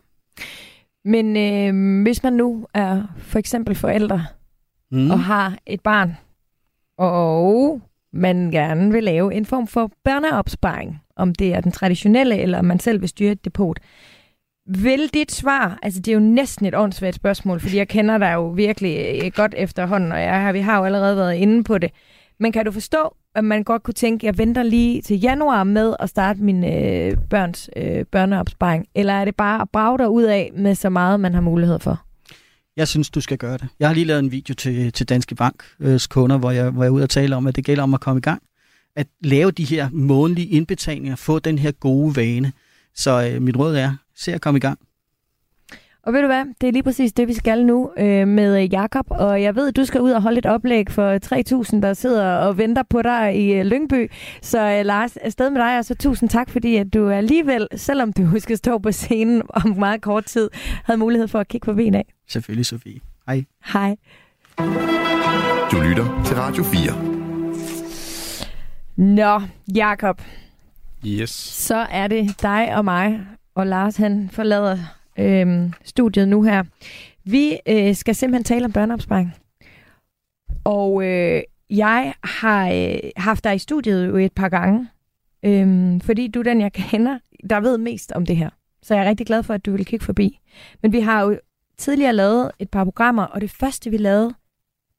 Men øh, hvis man nu er for eksempel forældre mm. og har et barn, og man gerne vil lave en form for børneopsparing, om det er den traditionelle, eller om man selv vil styre et depot. Vil dit svar, altså det er jo næsten et åndssvagt spørgsmål, fordi jeg kender dig jo virkelig øh, godt efterhånden, og jeg, vi har jo allerede været inde på det. Men kan du forstå, at man godt kunne tænke, at jeg venter lige til januar med at starte min øh, børns øh, børneopsparing? Eller er det bare at brage dig ud af med så meget, man har mulighed for? Jeg synes, du skal gøre det. Jeg har lige lavet en video til, til Danske Banks øh, kunder, hvor jeg, hvor jeg er ude og tale om, at det gælder om at komme i gang. At lave de her månedlige indbetalinger, få den her gode vane. Så øh, mit råd er, se at komme i gang. Og ved du hvad, det er lige præcis det, vi skal nu øh, med Jakob og jeg ved, at du skal ud og holde et oplæg for 3.000, der sidder og venter på dig i øh, Lyngby. Så øh, Lars, afsted med dig, og så tusind tak, fordi at du alligevel, selvom du [laughs] skal stå på scenen om meget kort tid, havde mulighed for at kigge forbi en af. Selvfølgelig, Sofie. Hej. Hej. Du lytter til Radio 4. Nå, Jakob. Yes. Så er det dig og mig, og Lars han forlader øh, studiet nu her. Vi øh, skal simpelthen tale om børneopsparing. Og øh, jeg har øh, haft dig i studiet jo et par gange, øh, fordi du er den, jeg kender, der ved mest om det her. Så jeg er rigtig glad for, at du vil kigge forbi. Men vi har jo tidligere lavet et par programmer, og det første, vi lavede,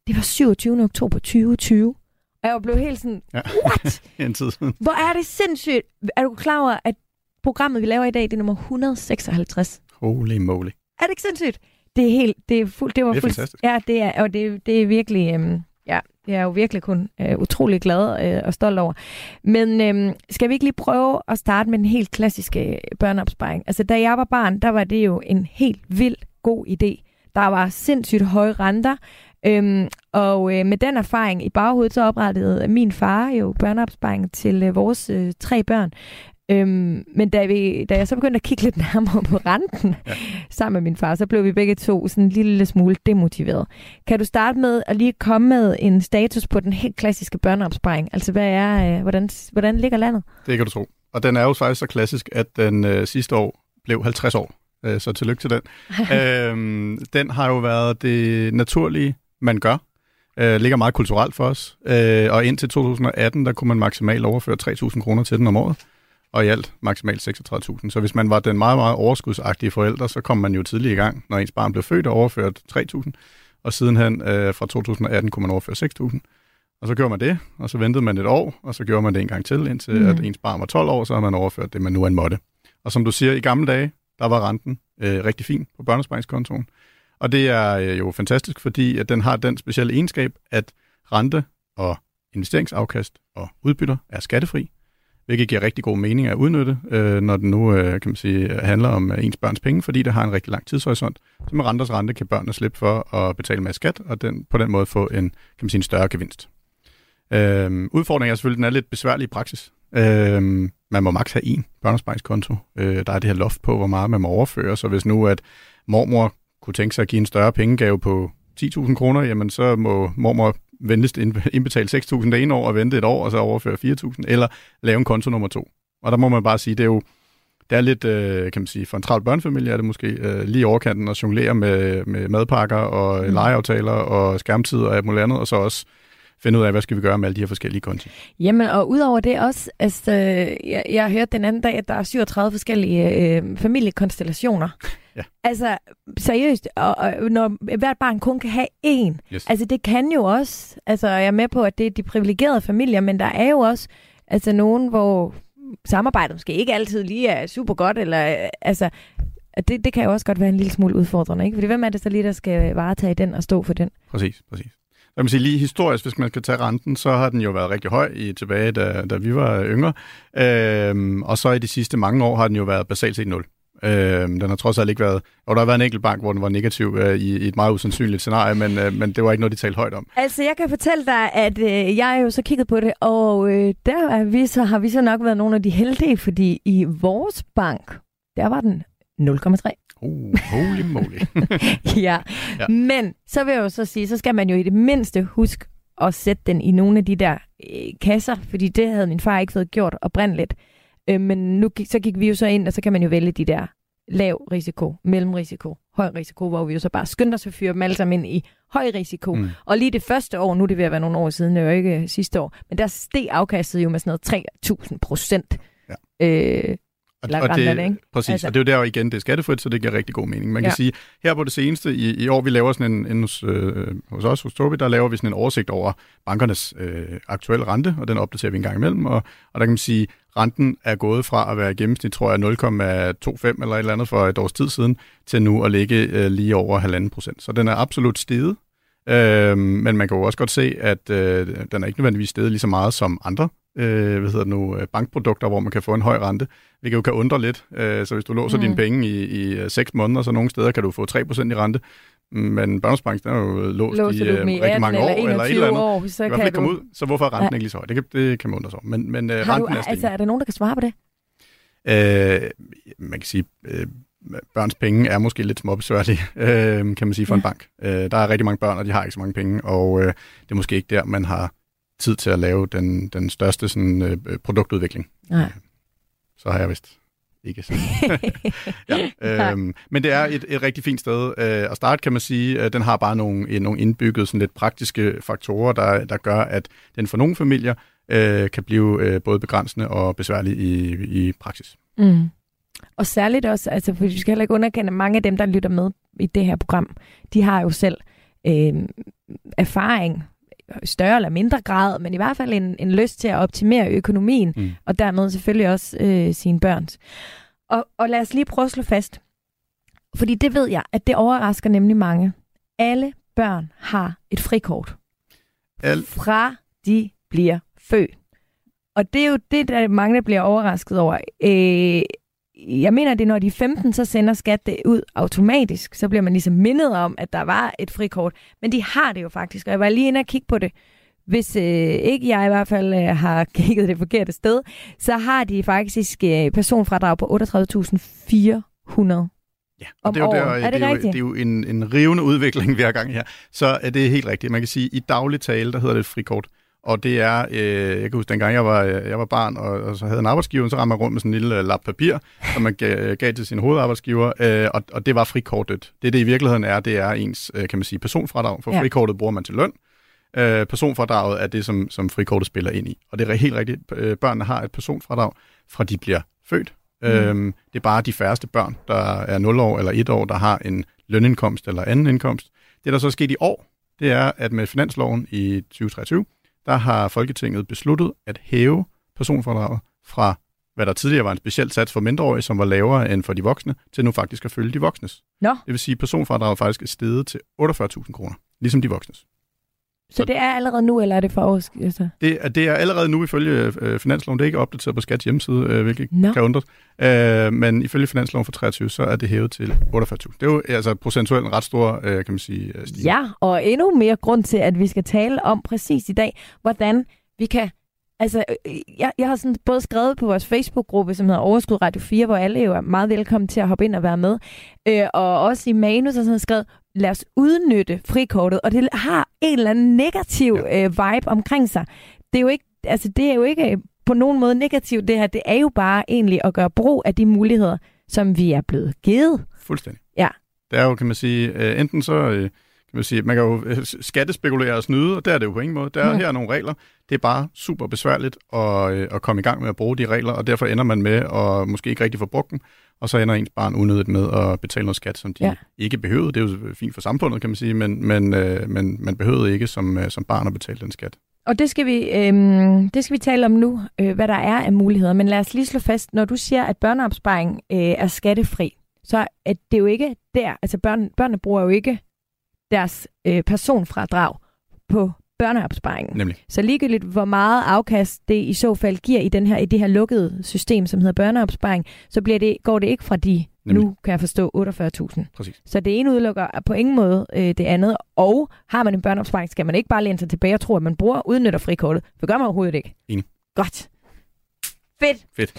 det var 27. oktober 2020. Og jeg blev helt sådan, ja. what? [laughs] en tid siden. Hvor er det sindssygt. Er du klar over, at programmet, vi laver i dag, det er nummer 156? Holy moly. Er det ikke sindssygt? Det er helt, det er fuld, det var det er fuld, fantastisk. Ja, det er, og det, det er virkelig, øhm, ja, det er jo virkelig kun øh, utrolig glad øh, og stolt over. Men øhm, skal vi ikke lige prøve at starte med den helt klassiske børneopsparing? Altså, da jeg var barn, der var det jo en helt vild god idé. Der var sindssygt høje renter, Øhm, og øh, med den erfaring i baghovedet, så oprettede min far jo børneopsparing til øh, vores øh, tre børn. Øhm, men da, vi, da jeg så begyndte at kigge lidt nærmere på renten ja. sammen med min far, så blev vi begge to sådan en lille smule demotiveret. Kan du starte med at lige komme med en status på den helt klassiske børneopsparing? Altså, hvad er, øh, hvordan, hvordan ligger landet? Det kan du tro. Og den er jo faktisk så klassisk, at den øh, sidste år blev 50 år. Øh, så tillykke til den. [laughs] øhm, den har jo været det naturlige, man gør. Øh, ligger meget kulturelt for os. Øh, og indtil 2018, der kunne man maksimalt overføre 3.000 kroner til den om året. Og i alt maksimalt 36.000. Så hvis man var den meget, meget overskudsagtige forælder, så kom man jo tidligt i gang, når ens barn blev født og overført 3.000, og sidenhen øh, fra 2018 kunne man overføre 6.000. Og så gjorde man det, og så ventede man et år, og så gjorde man det en gang til, indtil mm. at ens barn var 12 år, så har man overført det, man nu er en måtte. Og som du siger, i gamle dage, der var renten øh, rigtig fin på børnesparingskontoen. Og det er øh, jo fantastisk, fordi at den har den specielle egenskab, at rente og investeringsafkast og udbytter er skattefri, hvilket giver rigtig god mening at udnytte, øh, når den nu øh, kan man sige, handler om øh, ens børns penge, fordi det har en rigtig lang tidshorisont. Så med renters rente kan børnene slippe for at betale med skat, og den, på den måde få en, kan man sige, en større gevinst. Øh, udfordringen er selvfølgelig, at den er lidt besværlig i praksis. Øh, man må maks have én børnesparingskonto. Øh, der er det her loft på, hvor meget man må overføre, så hvis nu at mormor kunne tænke sig at give en større pengegave på 10.000 kroner, jamen så må mormor venligst indbetale 6.000 det ene år og vente et år, og så overføre 4.000, eller lave en konto nummer to. Og der må man bare sige, det er jo det er lidt, øh, kan man sige, for en travl børnefamilie er det måske øh, lige overkanten at jonglere med, med madpakker og mm. legeaftaler og skærmtid og alt muligt andet, og så også finde ud af, hvad skal vi gøre med alle de her forskellige konti. Jamen, og udover det også, altså, jeg, jeg hørte den anden dag, at der er 37 forskellige øh, familiekonstellationer. [laughs] Ja. Altså, seriøst, og, og når hvert barn kun kan have én, yes. altså det kan jo også, altså jeg er med på, at det er de privilegerede familier, men der er jo også altså nogen, hvor samarbejdet måske ikke altid lige er super godt, eller altså, det, det kan jo også godt være en lille smule udfordrende, ikke? Fordi hvem er det så lige, der skal varetage den og stå for den? Præcis, præcis hvad man siger, lige historisk, hvis man skal tage renten, så har den jo været rigtig høj i tilbage, da, da vi var yngre. Øhm, og så i de sidste mange år har den jo været basalt set 0. Øhm, den har trods alt ikke været... Og der har været en enkelt bank, hvor den var negativ øh, i, i et meget usandsynligt scenarie, men, øh, men det var ikke noget, de talte højt om. Altså, jeg kan fortælle dig, at øh, jeg jo så kigget på det, og øh, der er vi så, har vi så nok været nogle af de heldige, fordi i vores bank, der var den 0,3. Uh, holy moly. [laughs] ja. ja, men så vil jeg jo så sige, så skal man jo i det mindste huske at sætte den i nogle af de der øh, kasser, fordi det havde min far ikke fået gjort oprindeligt. Øh, men nu så gik vi jo så ind, og så kan man jo vælge de der lav risiko, mellemrisiko, høj risiko, hvor vi jo så bare skyndte os at fyre dem alle sammen ind i høj risiko. Mm. Og lige det første år, nu er det ved at være nogle år siden, det var ikke sidste år, men der steg afkastet jo med sådan noget 3.000 procent. Ja. Øh, og, og det, ikke? Præcis, altså. og det er jo der igen, det er skattefrit, så det giver rigtig god mening. Man kan ja. sige, her på det seneste, i, i år, vi laver sådan en, en hos, øh, hos os, hos Tobi, der laver vi sådan en oversigt over bankernes øh, aktuelle rente, og den opdaterer vi en gang imellem, og, og der kan man sige, renten er gået fra at være i gennemsnit, tror jeg, 0,25 eller et eller andet for et års tid siden, til nu at ligge øh, lige over 1,5 procent. Så den er absolut steget, øh, men man kan jo også godt se, at øh, den er ikke nødvendigvis steget lige så meget som andre øh, hvad hedder det nu, øh, bankprodukter, hvor man kan få en høj rente, hvilket jo kan undre lidt. Øh, så hvis du låser mm. dine penge i, i 6 måneder, så nogle steder kan du få 3% i rente, men Børnsbank, den er jo låst Låser i, øh, rigtig mange år, eller, eller et eller andet. År, så kan du... komme ud, så hvorfor er renten ja. ikke lige så høj? Det kan, det kan man undre sig Men, men øh, renten du, er Altså, er der nogen, der kan svare på det? Øh, man kan sige, øh, børns penge er måske lidt småbesværlige, [laughs] øh, kan man sige, for ja. en bank. Øh, der er rigtig mange børn, og de har ikke så mange penge, og øh, det er måske ikke der, man har tid til at lave den, den største sådan, øh, produktudvikling. Nej. Øh, så har jeg vist ikke sådan. [laughs] ja, øhm, men det er et, et rigtig fint sted øh, at starte, kan man sige. Øh, den har bare nogle, nogle indbygget sådan lidt praktiske faktorer, der, der gør, at den for nogle familier øh, kan blive øh, både begrænsende og besværlig i, i praksis. Mm. Og særligt også, altså, for vi skal heller ikke underkende, mange af dem, der lytter med i det her program, de har jo selv øh, erfaring større eller mindre grad, men i hvert fald en, en lyst til at optimere økonomien, mm. og dermed selvfølgelig også øh, sine børns. Og, og lad os lige prøve at slå fast, fordi det ved jeg, at det overrasker nemlig mange. Alle børn har et frikort. Al... Fra de bliver født. Og det er jo det, der mange der bliver overrasket over. Øh, jeg mener, det er, når de er 15, så sender skat det ud automatisk. Så bliver man ligesom mindet om, at der var et frikort. Men de har det jo faktisk, og jeg var lige inde og kigge på det. Hvis øh, ikke jeg i hvert fald øh, har [laughs] kigget det forkerte sted, så har de faktisk øh, personfradrag på 38.400 Ja, og det er jo, der, er det, det, er jo, det er jo en, en rivende udvikling hver gang her. Så er det helt rigtigt. Man kan sige, at i daglig tale, der hedder det et frikort. Og det er, øh, jeg kan huske, dengang jeg var, jeg var barn, og, og så havde en arbejdsgiver, så ramte man rundt med sådan en lille øh, lap papir, som man gav, gav til sin hovedarbejdsgiver, øh, og, og det var frikortet. Det, det i virkeligheden er, det er ens, øh, kan man sige, personfradrag, for ja. frikortet bruger man til løn, Øh, personfradraget er det, som, som frikortet spiller ind i. Og det er helt rigtigt. Øh, børnene har et personfradrag, fra de bliver født. Mm. Øhm, det er bare de færreste børn, der er 0 år eller 1 år, der har en lønindkomst eller anden indkomst. Det, der så er sket i år, det er, at med finansloven i 2023, der har Folketinget besluttet at hæve personfradraget fra, hvad der tidligere var en speciel sats for mindreårige, som var lavere end for de voksne, til nu faktisk at følge de voksnes. Nå. Det vil sige, at personfradraget faktisk er steget til 48.000 kroner, ligesom de voksnes. Så det er allerede nu, eller er det for års? Altså? Det, er, det er allerede nu ifølge øh, finansloven. Det er ikke opdateret på Skats hjemmeside, øh, hvilket no. kan undres. Øh, men ifølge finansloven for 23, så er det hævet til 48.000. Det er jo altså procentuelt en ret stor, øh, kan man sige, øh, stigning. Ja, og endnu mere grund til, at vi skal tale om præcis i dag, hvordan vi kan Altså, øh, jeg, jeg har sådan både skrevet på vores Facebook-gruppe, som hedder Overskud Radio 4, hvor alle jo er meget velkommen til at hoppe ind og være med. Øh, og også i manus har sådan skrevet, lad os udnytte frikortet. Og det har en eller anden negativ ja. øh, vibe omkring sig. Det er jo ikke, altså, det er jo ikke på nogen måde negativt, det her. Det er jo bare egentlig at gøre brug af de muligheder, som vi er blevet givet. Fuldstændig. Ja. Det er jo, kan man sige, øh, enten så... Øh, kan man sige, man kan jo øh, skattespekulere og snyde, og der er det jo på ingen måde. Der er ja. her nogle regler. Det er bare super besværligt at, øh, at komme i gang med at bruge de regler, og derfor ender man med at måske ikke rigtig få brugt dem, og så ender ens barn unødigt med at betale noget skat, som de ja. ikke behøvede. Det er jo fint for samfundet, kan man sige, men, men, øh, men man behøvede ikke som, som barn at betale den skat. Og det skal vi, øh, det skal vi tale om nu, øh, hvad der er af muligheder. Men lad os lige slå fast, når du siger, at børneopsparing øh, er skattefri, så er det jo ikke der, altså børn, børnene bruger jo ikke deres øh, personfradrag på børneopsparingen. Nemlig. Så ligegyldigt, hvor meget afkast det i så fald giver i, den her, i det her lukkede system, som hedder børneopsparing, så bliver det, går det ikke fra de, Nemlig. nu kan jeg forstå, 48.000. Præcis. Så det ene udelukker på ingen måde øh, det andet. Og har man en børneopsparing, skal man ikke bare læne sig tilbage og tro, at man bruger udnytter frikortet. For gør man overhovedet ikke. Enig. Godt. Fedt. Fedt.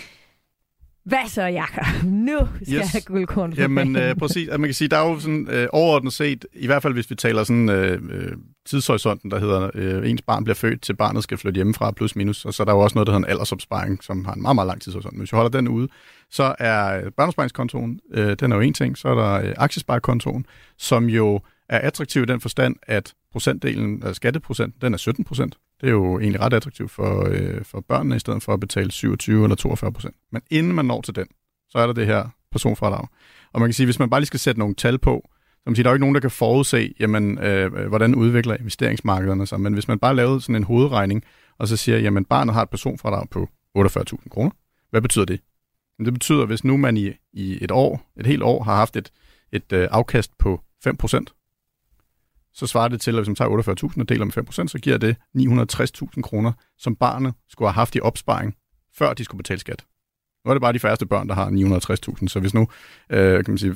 Hvad så, Jakob? Nu skal yes. jeg have guldkorn Jamen, øh, præcis. Altså, man kan sige, der er jo sådan øh, overordnet set, i hvert fald hvis vi taler sådan øh, øh, tidshorisonten, der hedder, øh, ens barn bliver født til barnet skal flytte hjemmefra, plus minus, og så er der jo også noget, der hedder en aldersopsparing, som har en meget, meget lang tidshorisont. Men hvis vi holder den ude, så er børneopsparingskontoen, øh, den er jo en ting, så er der øh, aktiesparekontoen, som jo er attraktiv i den forstand, at procentdelen, altså skatteprocenten, den er 17 procent. Det er jo egentlig ret attraktivt for, øh, for børnene, i stedet for at betale 27 eller 42 procent. Men inden man når til den, så er der det her personfradrag. Og man kan sige, hvis man bare lige skal sætte nogle tal på, som siger, der er jo ikke nogen, der kan forudse, jamen, øh, hvordan udvikler investeringsmarkederne sig. Men hvis man bare lavede sådan en hovedregning, og så siger, jamen barnet har et personfradrag på 48.000 kroner, hvad betyder det? Det betyder, hvis nu man i, i et år, et helt år, har haft et, et øh, afkast på 5%, så svarer det til, at hvis man tager 48.000 og deler med 5%, så giver det 960.000 kroner, som barnet skulle have haft i opsparing, før de skulle betale skat. Nu er det bare de færreste børn, der har 960.000, så hvis nu, øh, kan man sige,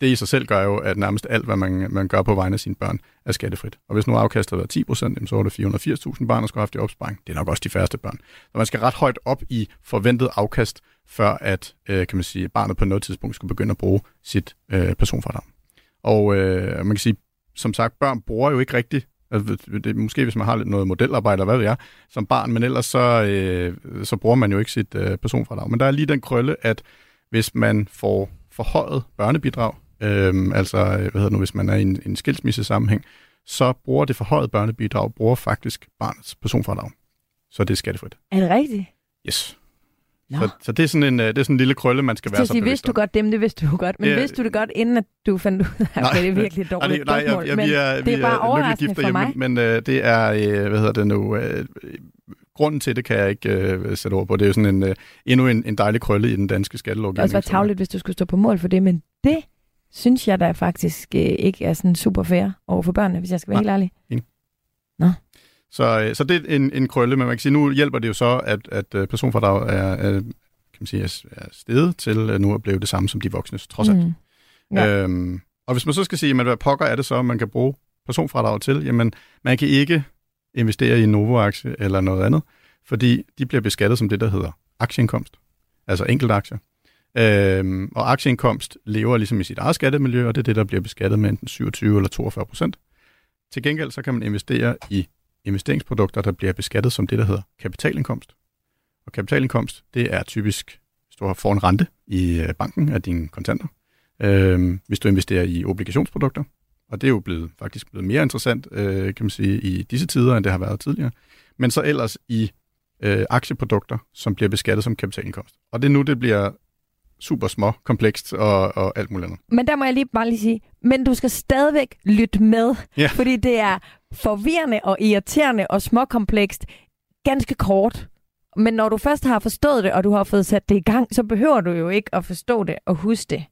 det i sig selv gør jo, at nærmest alt, hvad man, man gør på vegne af sine børn, er skattefrit. Og hvis nu afkastet var 10% så var det 480.000 børn, der skulle have haft i opsparing. Det er nok også de færreste børn. Så man skal ret højt op i forventet afkast, før at, øh, kan man sige, barnet på noget tidspunkt skulle begynde at bruge sit øh, personfradrag. Og øh, man kan sige, som sagt, børn bruger jo ikke rigtigt Altså, det, måske hvis man har lidt noget modelarbejde, eller hvad ved jeg, som barn, men ellers så, øh, så bruger man jo ikke sit øh, personfradrag. Men der er lige den krølle, at hvis man får forhøjet børnebidrag, øh, altså hvad hedder nu, hvis man er i en, en skilsmissesammenhæng, så bruger det forhøjet børnebidrag, bruger faktisk barnets personfradrag. Så det er skattefrit. Er det rigtigt? Yes. Så, så det, er sådan en, øh, det er sådan en lille krølle, man skal være så bevidst vidste du godt dem, det vidste du godt. Men det, vidste du det godt, inden at du fandt ud af, at det er virkelig dårligt nej, nej, jeg, jeg, men vi er, det er bare overraskende for mig. Men, men uh, det er, uh, hvad hedder det nu, uh, grunden til det kan jeg ikke uh, sætte ord på. Det er jo sådan en, uh, endnu en, en dejlig krølle i den danske skattelovgivning. Det også være tavligt, hvis du skulle stå på mål for det, men det synes jeg da faktisk uh, ikke er sådan super fair over for børnene, hvis jeg skal være nej. helt ærlig. Nå. Så, øh, så det er en, en krølle, men man kan sige, nu hjælper det jo så, at, at øh, personfordrag er, er, kan man sige, er stedet til øh, nu at blive det samme som de voksnes, trods alt. Mm. Ja. Øhm, og hvis man så skal sige, jamen, hvad pokker er det så, man kan bruge personfradrag til? Jamen, man kan ikke investere i en Novo-aktie eller noget andet, fordi de bliver beskattet som det, der hedder aktieindkomst, altså enkeltaktier. Øhm, og aktieindkomst lever ligesom i sit eget skattemiljø, og det er det, der bliver beskattet med enten 27 eller 42 procent. Til gengæld så kan man investere i investeringsprodukter, der bliver beskattet som det, der hedder kapitalindkomst. Og kapitalindkomst, det er typisk, hvis du får en rente i øh, banken af dine kontanter. øh, hvis du investerer i obligationsprodukter, Og det er jo blevet, faktisk blevet mere interessant, øh, kan man sige, i disse tider, end det har været tidligere. Men så ellers i øh, aktieprodukter, som bliver beskattet som kapitalindkomst. Og det er nu, det bliver super små, komplekst og, og alt muligt andet. Men der må jeg lige bare lige sige, men du skal stadigvæk lytte med, Ja. fordi det er forvirrende og irriterende og småkomplekst ganske kort. Men når du først har forstået det, og du har fået sat det i gang, så behøver du jo ikke at forstå det og huske det.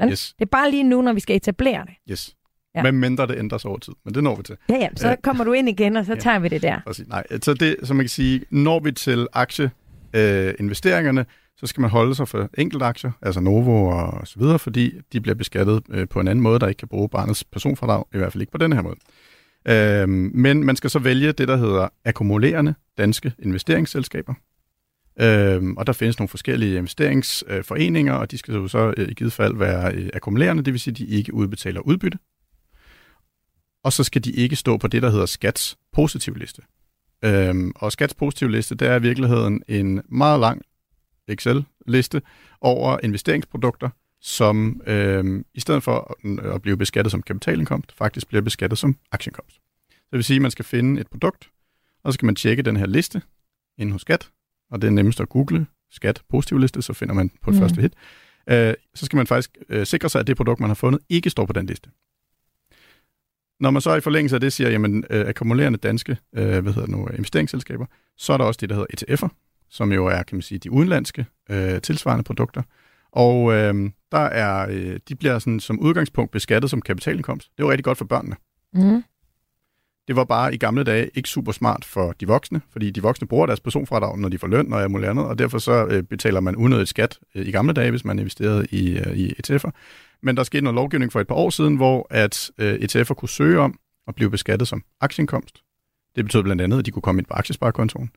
Vel? Yes, Det er bare lige nu, når vi skal etablere det. yes. Ja. Men mindre det ændres over tid. Men det når vi til. Ja, ja, så Ja. kommer du ind igen, og så Ja. tager vi det der. Præcis. Nej, så det, som man kan sige, når vi til aktieinvesteringerne, øh, investeringerne, så skal man holde sig for enkeltaktier, altså Novo og så videre, fordi de bliver beskattet øh, på en anden måde, der ikke kan bruge barnets personfradrag, i hvert fald ikke på den her måde. Øhm, men man skal så vælge det, der hedder akkumulerende danske investeringsselskaber. Øhm, og der findes nogle forskellige investeringsforeninger, og de skal jo så øh, i givet fald være øh, akkumulerende, det vil sige, at de ikke udbetaler udbytte. Og så skal de ikke stå på det, der hedder skats positivliste. Øhm, og skats positivliste, det er i virkeligheden en meget lang Excel-liste over investeringsprodukter, som øhm, i stedet for at- at blive beskattet som kapitalindkomst, faktisk bliver beskattet som aktieindkomst. Så det vil sige, at man skal finde et produkt, og så skal man tjekke den her liste inde hos Skat, og det er nemmest at google Skat positivliste, så finder man på det Mm. mm. første hit. Øh, så skal man faktisk øh, sikre sig, at det produkt, man har fundet, ikke står på den liste. Når man så i forlængelse af det siger, jamen øh, akkumulerende danske øh, hvad hedder det nu, investeringsselskaber, så er der også det, der hedder ETF'er, som jo er, kan man sige, de udenlandske øh, tilsvarende produkter. Og øh, der er, øh, de bliver sådan, som udgangspunkt beskattet som kapitalindkomst. Det jo rigtig godt for børnene. Mm. Det var bare i gamle dage ikke super smart for de voksne, fordi de voksne bruger deres personfradrag, når de får løn og alt muligt andet, og derfor så øh, betaler man unødigt skat øh, i gamle dage, hvis man investerede i, øh, i ETF'er. Men der skete noget lovgivning for et par år siden, hvor at øh, ETF'er kunne søge om at blive beskattet som aktieindkomst. Det betød blandt andet, at de kunne komme ind på aktiesparekontoen.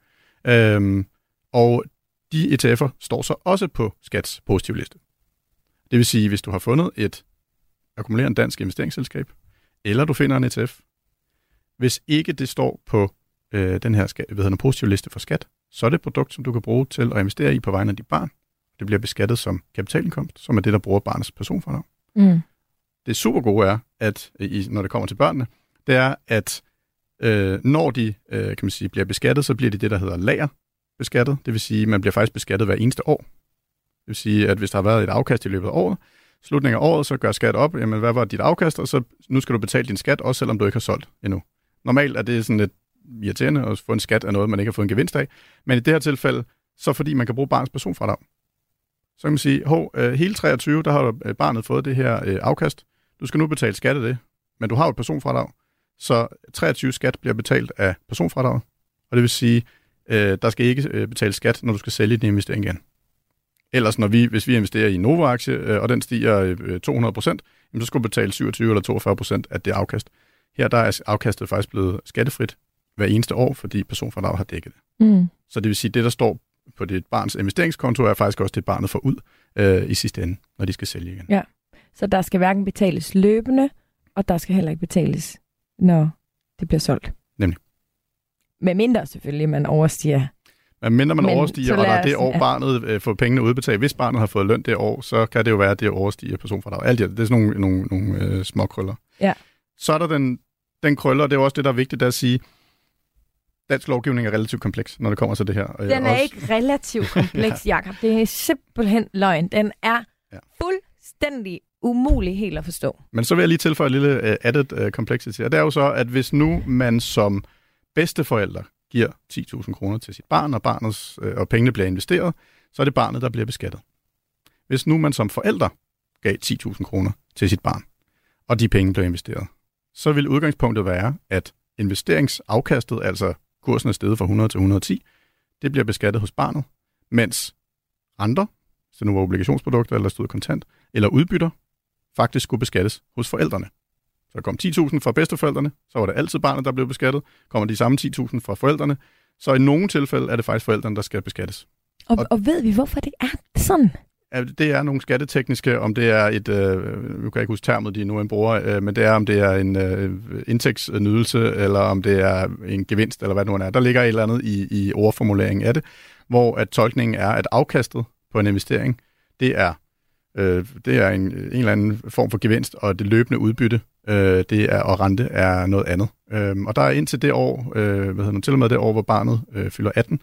Øhm, og de ETF'er står så også på skats positivliste. Det vil sige, hvis du har fundet et akkumulerende dansk investeringsselskab, eller du finder en ETF, hvis ikke det står på øh, den her hvad hedder, positive liste for skat, så er det et produkt, som du kan bruge til at investere i på vegne af dit barn. Det bliver beskattet som kapitalindkomst, som er det, der bruger barnets personfordrag. Mm. Det super gode er, at i, når det kommer til børnene, det er, at øh, når de øh, kan man sige, bliver beskattet, så bliver de det, der hedder beskattet. Det vil sige, at man bliver faktisk beskattet hver eneste år. Det vil sige, at hvis der har været et afkast i løbet af året, slutningen af året, så gør skat op, jamen hvad var dit afkast, og så nu skal du betale din skat, også selvom du ikke har solgt endnu. Normalt er det sådan lidt irriterende at få en skat af noget, man ikke har fået en gevinst af, men i det her tilfælde, så fordi man kan bruge barnets personfradrag. Så kan man sige, hov, øh, hele 23, der har øh, barnet fået det her øh, afkast. Du skal nu betale skat af det, men du har jo et personfradrag, så 23 skat bliver betalt af personfradraget, og det vil sige, øh, der skal ikke øh, betale skat, når du skal sælge din investering igen. Ellers, når vi, hvis vi investerer i en Nova-aktie, øh, og den stiger øh, 200 procent, så skal du betale 27 eller 42 procent af det afkast. Her der er afkastet faktisk blevet skattefrit hver eneste år, fordi personfradrag har dækket det. Mm. Så det vil sige, at det, der står på dit barns investeringskonto, er faktisk også det, barnet får ud øh, i sidste ende, når de skal sælge igen. Ja. Så der skal hverken betales løbende, og der skal heller ikke betales, når det bliver solgt. Med mindre selvfølgelig, man overstiger. Men mindre man Men overstiger, og der er det år, ja. barnet øh, får pengene udbetalt. Hvis barnet har fået løn det år, så kan det jo være, at det overstiger personfradrag. Alt det, det er sådan nogle, nogle, nogle øh, små krøller. Ja. Så er der den, den krøller, og det er også det, der er vigtigt at sige, dansk lovgivning er relativt kompleks, når det kommer til det her. Øh, Den er også- ikke relativt [laughs] kompleks, Jakob. Det er simpelthen løgn. Den er Ja. fuldstændig umulig helt at forstå. Men så vil jeg lige tilføje et lille uh, added uh, complexity, og det er jo så, at hvis nu man som bedsteforælder giver 10.000 kroner til sit barn, og, barnets, øh, og pengene bliver investeret, så er det barnet, der bliver beskattet. Hvis nu man som forælder gav 10.000 kroner til sit barn, og de penge blev investeret, så vil udgangspunktet være, at investeringsafkastet, altså kursen er steget fra 100 til 110, det bliver beskattet hos barnet, mens andre, så nu var obligationsprodukter eller stod kontant, eller udbytter, faktisk skulle beskattes hos forældrene. Så kom 10.000 fra bedsteforældrene, så var det altid barnet, der blev beskattet. Kommer de samme 10.000 fra forældrene, så i nogle tilfælde er det faktisk forældrene, der skal beskattes. Og, Og- og ved vi, hvorfor det er sådan? Det er nogle skattetekniske, om det er et, øh, nu kan jeg ikke huske termet, de nu en bruger, øh, men det er, om det er en øh, indtægtsnydelse, eller om det er en gevinst, eller hvad det nu er. Der ligger et eller andet i, i ordformuleringen af det, hvor at tolkningen er, at afkastet på en investering, det er Øh, det er en, en eller anden form for gevinst, og det løbende udbytte, øh, det er, og rente er noget andet. Øh, og der er indtil det år, øh, hvad hedder det, til og med det år, hvor barnet øh, fylder 18,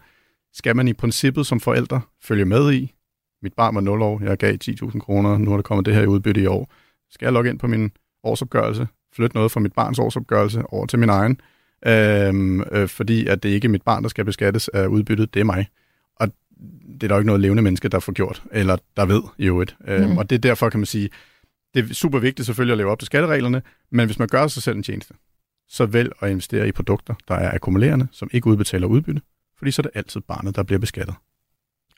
skal man i princippet som forældre følge med i. Mit barn var 0 år, jeg gav 10.000 kroner, nu er der kommet det her i udbytte i år. Skal jeg logge ind på min årsopgørelse, flytte noget fra mit barns årsopgørelse over til min egen, øhm, øh, fordi at det ikke er mit barn, der skal beskattes af udbyttet, det er mig. Og det er der jo ikke noget levende menneske, der får gjort, eller der ved i øvrigt. Mm. Og det er derfor, kan man sige, det er super vigtigt selvfølgelig at leve op til skattereglerne, men hvis man gør sig selv en tjeneste, så vælg at investere i produkter, der er akkumulerende, som ikke udbetaler udbytte, fordi så er det altid barnet, der bliver beskattet.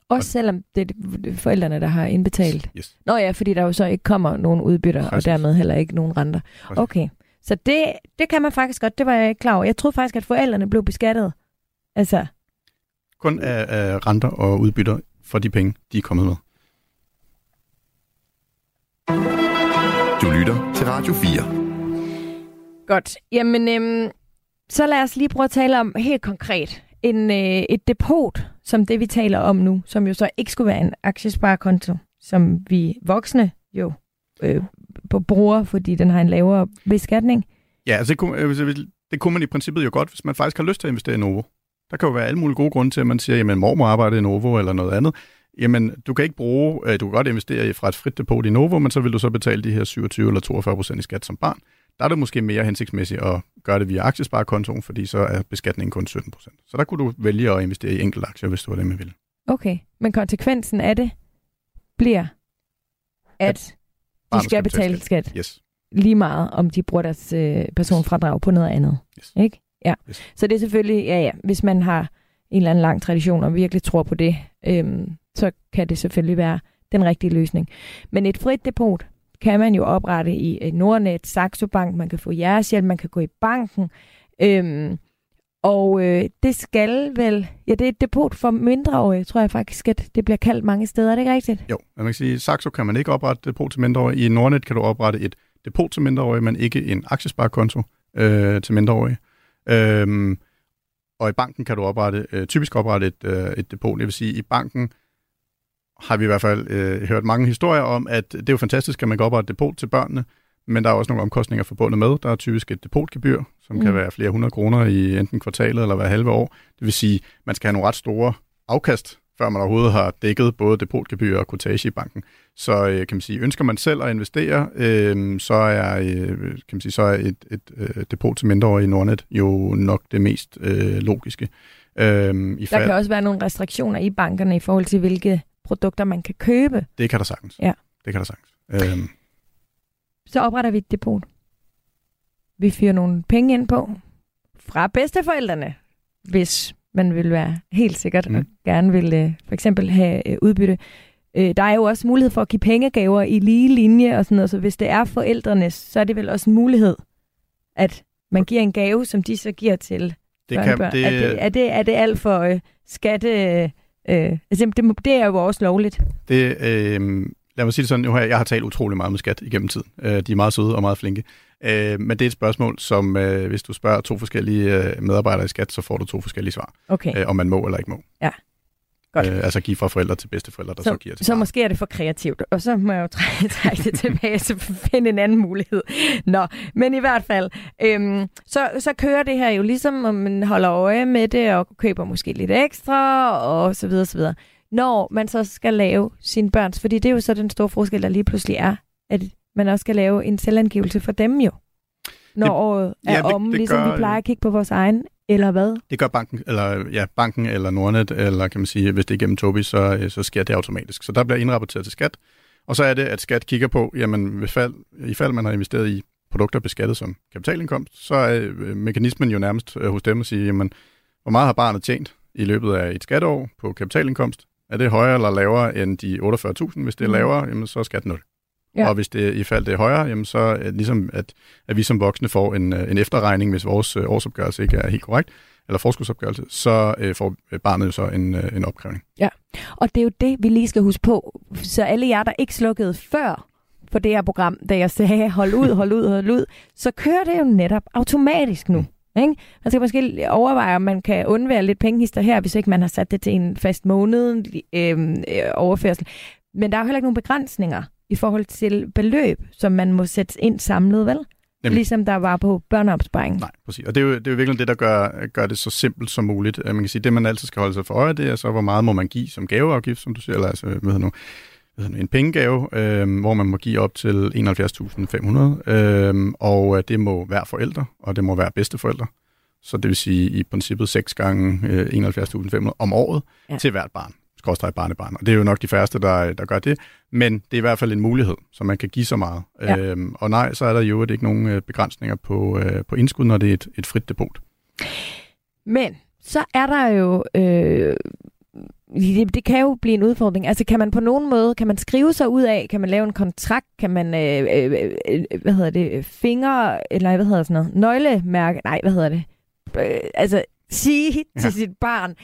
Også selvom det er forældrene, der har indbetalt? Yes. Nå ja, fordi der jo så ikke kommer nogen udbytter, Præcis. og dermed heller ikke nogen renter. Præcis. Okay, så det, det kan man faktisk godt, det var jeg ikke klar over. Jeg troede faktisk, at forældrene blev beskattet. Altså... Kun af, af renter og udbytter for de penge, de er kommet med. Du lytter til Radio 4. Godt. Jamen, øhm, så lad os lige prøve at tale om helt konkret en, øh, et depot, som det vi taler om nu, som jo så ikke skulle være en aktiesparekonto, som vi voksne jo øh, bruger, fordi den har en lavere beskatning. Ja, altså det kunne, øh, det kunne man i princippet jo godt, hvis man faktisk har lyst til at investere i Novo. Der kan jo være alle mulige gode grunde til, at man siger, jamen mormor arbejder i Novo eller noget andet. Jamen, du kan ikke bruge, øh, du kan godt investere i fra et frit depot i Novo, men så vil du så betale de her 27 eller 42 procent i skat som barn. Der er det måske mere hensigtsmæssigt at gøre det via aktiesparekontoen, fordi så er beskatningen kun 17 procent. Så der kunne du vælge at investere i enkelte aktier, hvis du var det, man ville. Okay, men konsekvensen af det bliver, at, at de skal, skal betale skat. skat. Yes. Lige meget, om de bruger deres øh, personfradrag på noget andet. Yes. Ikke? Ja. Yes. Så det er selvfølgelig, ja ja, hvis man har en eller anden lang tradition og virkelig tror på det, øhm, så kan det selvfølgelig være den rigtige løsning. Men et frit depot kan man jo oprette i Nordnet, Saxo Bank, man kan få jeres man kan gå i banken. Øhm, og øh, det skal vel, ja det er et depot for mindreårige, tror jeg faktisk, at det bliver kaldt mange steder, er det ikke rigtigt? Jo, man kan sige, Saxo kan man ikke oprette depot til mindreårige. I Nordnet kan du oprette et depot til mindreårige, men ikke en aktiesparekonto øh, til mindreårige. Øhm, og i banken kan du oprette, øh, typisk oprette et, øh, et depot. Det vil sige, i banken har vi i hvert fald øh, hørt mange historier om, at det er jo fantastisk, at man kan oprette et depot til børnene, men der er også nogle omkostninger forbundet med. Der er typisk et depotgebyr, som mm. kan være flere hundrede kroner i enten kvartalet eller hver halve år. Det vil sige, man skal have nogle ret store afkast, før man overhovedet har dækket både depotgebyr og kortage i banken. Så øh, kan man sige, ønsker man selv at investere, øh, så er, øh, kan man sige, så er et, et øh, depot til mindreårige i Nordnet jo nok det mest øh, logiske. Øh, i fald... Der kan også være nogle restriktioner i bankerne i forhold til, hvilke produkter man kan købe. Det kan der sagtens. Ja. Det kan der sagtens. Øh, så opretter vi et depot. Vi fyrer nogle penge ind på fra bedsteforældrene, hvis man vil være helt sikkert mm. og gerne vil øh, for eksempel have øh, udbytte. Øh, der er jo også mulighed for at give pengegaver i lige linje og sådan noget, så hvis det er forældrenes, så er det vel også en mulighed, at man giver en gave, som de så giver til det kan, det... Er, det, er, det, er det alt for øh, skatte... Øh, altså, det, det er jo også lovligt. Det, øh, lad mig sige det sådan, nu jeg, jeg har talt utrolig meget med skat igennem tiden. Øh, de er meget søde og meget flinke. Øh, men det er et spørgsmål, som øh, hvis du spørger to forskellige øh, medarbejdere i skat, så får du to forskellige svar. Okay. Øh, om man må eller ikke må. Ja. Godt. Øh, altså give fra forældre til bedsteforældre, der så, så giver til Så barn. måske er det for kreativt, og så må jeg jo trække, [laughs] trække det tilbage, så finde en anden mulighed. Nå, men i hvert fald, øhm, så, så kører det her jo ligesom, om man holder øje med det, og køber måske lidt ekstra, og så videre, så videre når man så skal lave sin børns, fordi det er jo så den store forskel, der lige pludselig er, at man også skal lave en selvangivelse for dem jo, når det, året er ja, det, om, det ligesom gør, vi plejer at kigge på vores egen, eller hvad? Det gør banken, eller ja, banken eller Nordnet, eller kan man sige, hvis det er gennem Tobi, så, så sker det automatisk. Så der bliver indrapporteret til skat, og så er det, at skat kigger på, jamen hvis fald, i fald man har investeret i produkter beskattet som kapitalindkomst, så er øh, mekanismen jo nærmest øh, hos dem at sige, jamen hvor meget har barnet tjent i løbet af et skatteår på kapitalindkomst, er det højere eller lavere end de 48.000? Hvis det er mm. lavere, jamen, så er skat 0. Ja. Og hvis det i fald det er højere, jamen, så det ligesom, at, at vi som voksne får en, øh, en efterregning, hvis vores øh, årsopgørelse ikke er helt korrekt, eller forskudsopgørelse, så øh, får barnet jo så en, øh, en opkrævning. Ja, og det er jo det, vi lige skal huske på. Så alle jer, der ikke slukkede før for det her program, da jeg sagde, hold ud, hold ud, hold ud, så kører det jo netop automatisk nu. Mm. Ikke? Man skal måske overveje, om man kan undvære lidt pengehister her, hvis ikke man har sat det til en fast måned øhm, øh, overførsel. Men der er jo heller ikke nogen begrænsninger. I forhold til beløb, som man må sætte ind samlet, vel? Nemlig. Ligesom der var på børneopsparing. Nej, præcis. Og det er jo, det er jo virkelig det, der gør, gør det så simpelt som muligt. Man kan sige, det man altid skal holde sig for øje, det er så, hvor meget må man give som gaveafgift, som du siger, eller altså, hvad nu, en pengegave, øh, hvor man må give op til 71.500, øh, og det må være forældre, og det må være bedsteforældre. Så det vil sige i princippet 6 gange øh, 71.500 om året ja. til hvert barn skorstræk barnebarn. Og det er jo nok de færreste, der, der gør det. Men det er i hvert fald en mulighed, så man kan give så meget. Ja. Øhm, og nej, så er der jo ikke nogen øh, begrænsninger på, øh, på indskud, når det er et, et frit depot. Men så er der jo... Øh, det, det kan jo blive en udfordring. Altså kan man på nogen måde, kan man skrive sig ud af, kan man lave en kontrakt, kan man, øh, øh, øh, hvad hedder det, fingre, eller hvad hedder sådan noget, nøglemærke, nej, hvad hedder det, øh, altså sige til ja. sit barn,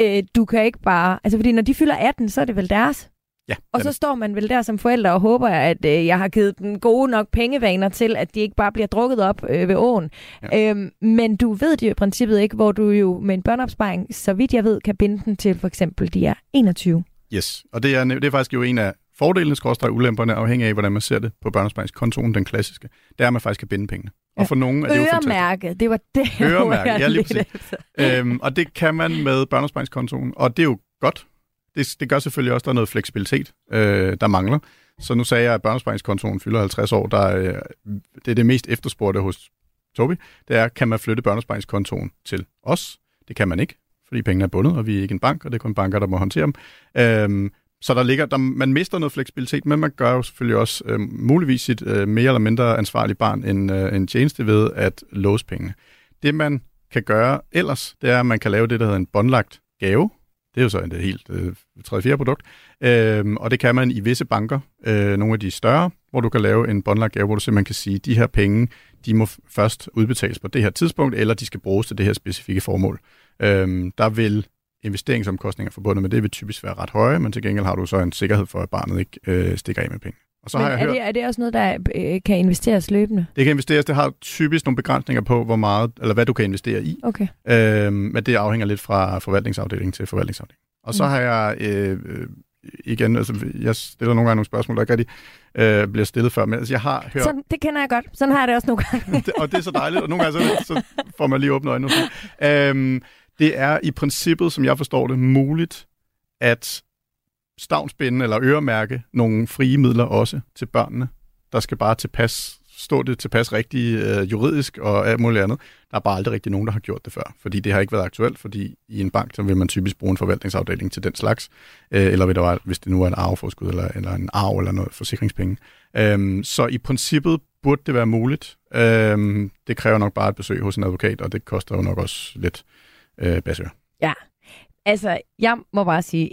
øh, du kan ikke bare... Altså, fordi når de fylder 18, så er det vel deres. Ja, og så står man vel der som forælder og håber, at øh, jeg har givet den gode nok pengevaner til, at de ikke bare bliver drukket op øh, ved åen. Ja. Øhm, men du ved det jo i princippet ikke, hvor du jo med en børneopsparing, så vidt jeg ved, kan binde den til for eksempel de er 21. Yes, og det er, det er faktisk jo en af fordelene, skorstræk ulemperne, afhængig af, hvordan man ser det på børneopsparingskontoen, den klassiske. Det er, at man faktisk kan binde pengene. Og for nogen er det jo fantastisk. det var det, Øremærke, ja lige præcis. øhm, og det kan man med børneopsparingskontoen, og det er jo godt. Det, det gør selvfølgelig også, at der er noget fleksibilitet, øh, der mangler. Så nu sagde jeg, at børneopsparingskontoen fylder 50 år. Der er, øh, det er det mest efterspurgte hos Tobi. Det er, kan man flytte børneopsparingskontoen til os? Det kan man ikke, fordi pengene er bundet, og vi er ikke en bank, og det er kun banker, der må håndtere dem. Øhm, så der ligger, der, man mister noget fleksibilitet, men man gør jo selvfølgelig også øh, muligvis sit øh, mere eller mindre ansvarlige barn en, øh, en tjeneste ved at låse pengene. Det man kan gøre ellers, det er, at man kan lave det, der hedder en båndlagt gave. Det er jo så et helt øh, tredje fjerde produkt. Øh, og det kan man i visse banker, øh, nogle af de større, hvor du kan lave en båndlagt gave, hvor du simpelthen kan sige, at de her penge, de må først udbetales på det her tidspunkt, eller de skal bruges til det her specifikke formål. Øh, der vil investeringsomkostninger forbundet med det vil typisk være ret høje, men til gengæld har du så en sikkerhed for, at barnet ikke øh, stikker af med penge. Og så men har jeg er, hørt, det, er det også noget, der øh, kan investeres løbende? Det kan investeres. Det har typisk nogle begrænsninger på, hvor meget, eller hvad du kan investere i. Okay. Øhm, men det afhænger lidt fra forvaltningsafdeling til forvaltningsafdeling. Og så mm. har jeg øh, øh, igen, altså jeg stiller nogle gange nogle spørgsmål, der ikke rigtig øh, bliver stillet før, men altså, jeg har hørt... Sådan, det kender jeg godt. Sådan har jeg det også nogle gange. [laughs] og det er så dejligt, og nogle gange så, så får man lige åbnet øjnene. Øhm, det er i princippet, som jeg forstår det, muligt at stavnsbinde eller øremærke nogle frie midler også til børnene. Der skal bare tilpas, stå det tilpas rigtigt øh, juridisk og alt muligt andet. Der er bare aldrig rigtig nogen, der har gjort det før, fordi det har ikke været aktuelt, fordi i en bank, så vil man typisk bruge en forvaltningsafdeling til den slags, øh, eller vil der, hvis det nu er en arveforskud, eller, eller en arv, eller noget forsikringspenge. Øhm, så i princippet burde det være muligt. Øhm, det kræver nok bare et besøg hos en advokat, og det koster jo nok også lidt øh, Basør. Ja, altså jeg må bare sige,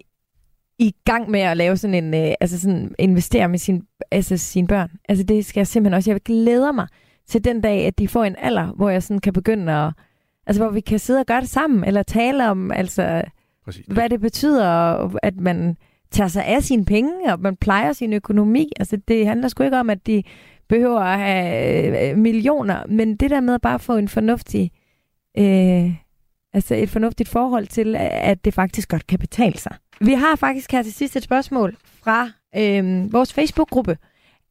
i gang med at lave sådan en, øh, altså sådan investere med sin, altså sine børn. Altså det skal jeg simpelthen også, jeg glæder mig til den dag, at de får en alder, hvor jeg sådan kan begynde at, altså hvor vi kan sidde og gøre det sammen, eller tale om, altså, Præcis. hvad det betyder, at man tager sig af sine penge, og man plejer sin økonomi. Altså det handler sgu ikke om, at de behøver at have øh, millioner, men det der med at bare få en fornuftig øh, Altså et fornuftigt forhold til, at det faktisk godt kan betale sig. Vi har faktisk her til sidst et spørgsmål fra øh, vores Facebook-gruppe.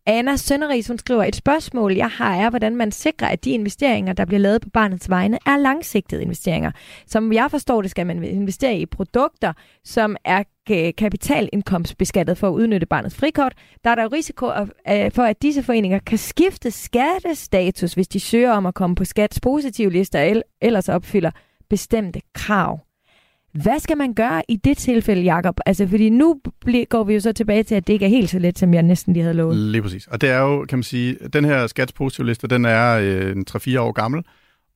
Anna Sønderis, hun skriver, et spørgsmål, jeg har, er, hvordan man sikrer, at de investeringer, der bliver lavet på barnets vegne, er langsigtede investeringer. Som jeg forstår det, skal man investere i produkter, som er øh, kapitalindkomstbeskattet for at udnytte barnets frikort. Der er der jo risiko øh, for, at disse foreninger kan skifte skattestatus, hvis de søger om at komme på skats positive lister, eller ellers opfylder bestemte krav. Hvad skal man gøre i det tilfælde, Jakob? Altså, fordi nu går vi jo så tilbage til, at det ikke er helt så let, som jeg næsten lige havde lovet. Lige præcis. Og det er jo, kan man sige, den her skatspositivliste, den er øh, 3-4 år gammel,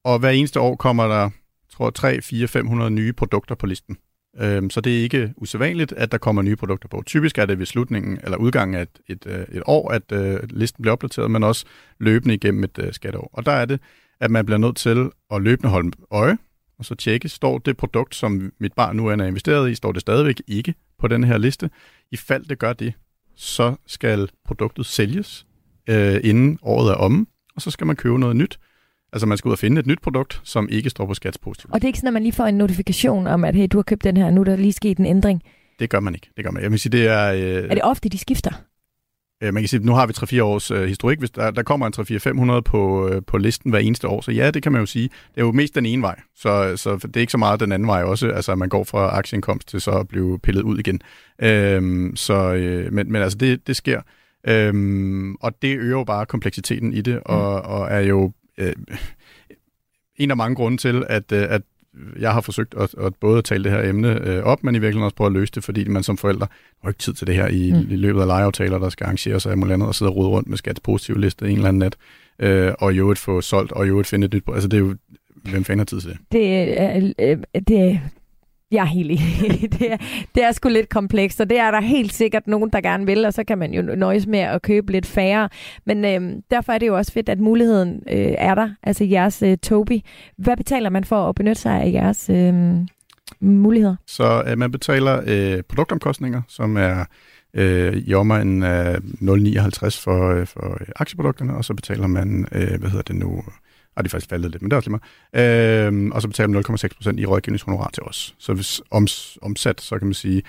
og hver eneste år kommer der, tror 3, 4, 500 nye produkter på listen. Øhm, så det er ikke usædvanligt, at der kommer nye produkter på. Typisk er det ved slutningen eller udgangen af et, et, øh, et år, at øh, listen bliver opdateret, men også løbende igennem et øh, skatteår. Og der er det, at man bliver nødt til at løbende holde øje og så tjekke, står det produkt, som mit barn nu er investeret i, står det stadigvæk ikke på den her liste. I fald det gør det, så skal produktet sælges, øh, inden året er omme, og så skal man købe noget nyt. Altså man skal ud og finde et nyt produkt, som ikke står på skatspositivt. Og det er ikke sådan, at man lige får en notifikation om, at hey, du har købt den her, nu er der lige sket en ændring? Det gør man ikke. Det gør man. Jeg vil sige, det er... Øh... Er det ofte, de skifter? Øh, man kan sige, at nu har vi 3-4 års øh, historik. Hvis der, der kommer en 3-4-500 på, øh, på listen hver eneste år, så ja, det kan man jo sige. Det er jo mest den ene vej, så, så det er ikke så meget den anden vej også. Altså, man går fra aktieindkomst til så at blive pillet ud igen. Øhm, så, øh, men, men altså, det, det sker. Øhm, og det øger jo bare kompleksiteten i det, og, mm. og er jo øh, en af mange grunde til, at, øh, at jeg har forsøgt at, at både tale det her emne øh, op, men i virkeligheden også prøve at løse det, fordi man som forældre har ikke tid til det her i, mm. i løbet af legeaftaler, der skal arrangeres af muligt andet, og sidde og rode rundt med skattepositive liste en eller anden nat, øh, og i øvrigt få solgt, og i øvrigt finde et nyt... Altså det er jo Hvem fanden har tid til det? Det, øh, øh, det, jeg er helt enig. [laughs] det, er, det er sgu lidt komplekst, og det er der helt sikkert nogen, der gerne vil, og så kan man jo nøjes med at købe lidt færre. Men øh, derfor er det jo også fedt, at muligheden øh, er der, altså jeres øh, Toby. Hvad betaler man for at benytte sig af jeres øh, muligheder? Så øh, man betaler øh, produktomkostninger, som er øh, i omegnen af 0,59 for, øh, for øh, aktieprodukterne, og så betaler man, øh, hvad hedder det nu, og det er faktisk faldet lidt, men det er også lige meget. Øh, og så betaler man 0,6% i rådgivningshonorar til os. Så hvis oms, omsat, så kan man sige,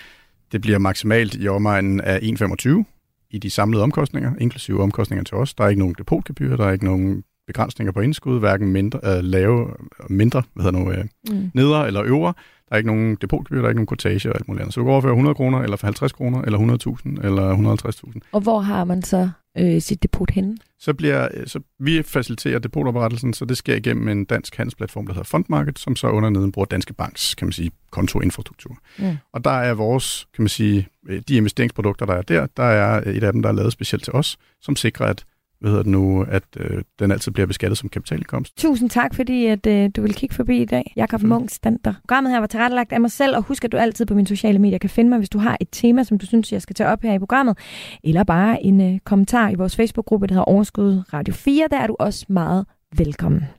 det bliver maksimalt i omegnen af 1,25 i de samlede omkostninger, inklusive omkostninger til os. Der er ikke nogen depotgebyr, der er ikke nogen begrænsninger på indskud, hverken mindre, øh, lave, mindre, hvad hedder nu, øh, mm. nedre eller øvre. Der er ikke nogen depotgebyr, der er ikke nogen kortage og alt muligt andet. Så du kan overføre 100 kroner, eller for 50 kroner, eller 100.000, eller 150.000. Og hvor har man så øh, sit depot henne? Så bliver, så vi faciliterer depotoprettelsen, så det sker igennem en dansk handelsplatform, der hedder Fondmarket, som så under neden bruger Danske Banks, kan man sige, kontoinfrastruktur. Mm. Og der er vores, kan man sige, øh, de investeringsprodukter, der er der, der er et af dem, der er lavet specielt til os, som sikrer, at hvad hedder det nu, at øh, den altid bliver beskattet som kapitalindkomst. Tusind tak, fordi at, øh, du vil kigge forbi i dag. Jakob mm. Munk Stander. Programmet her var tilrettelagt af mig selv, og husk, at du altid på mine sociale medier kan finde mig, hvis du har et tema, som du synes, jeg skal tage op her i programmet, eller bare en øh, kommentar i vores Facebook-gruppe, der hedder Overskud Radio 4. Der er du også meget velkommen.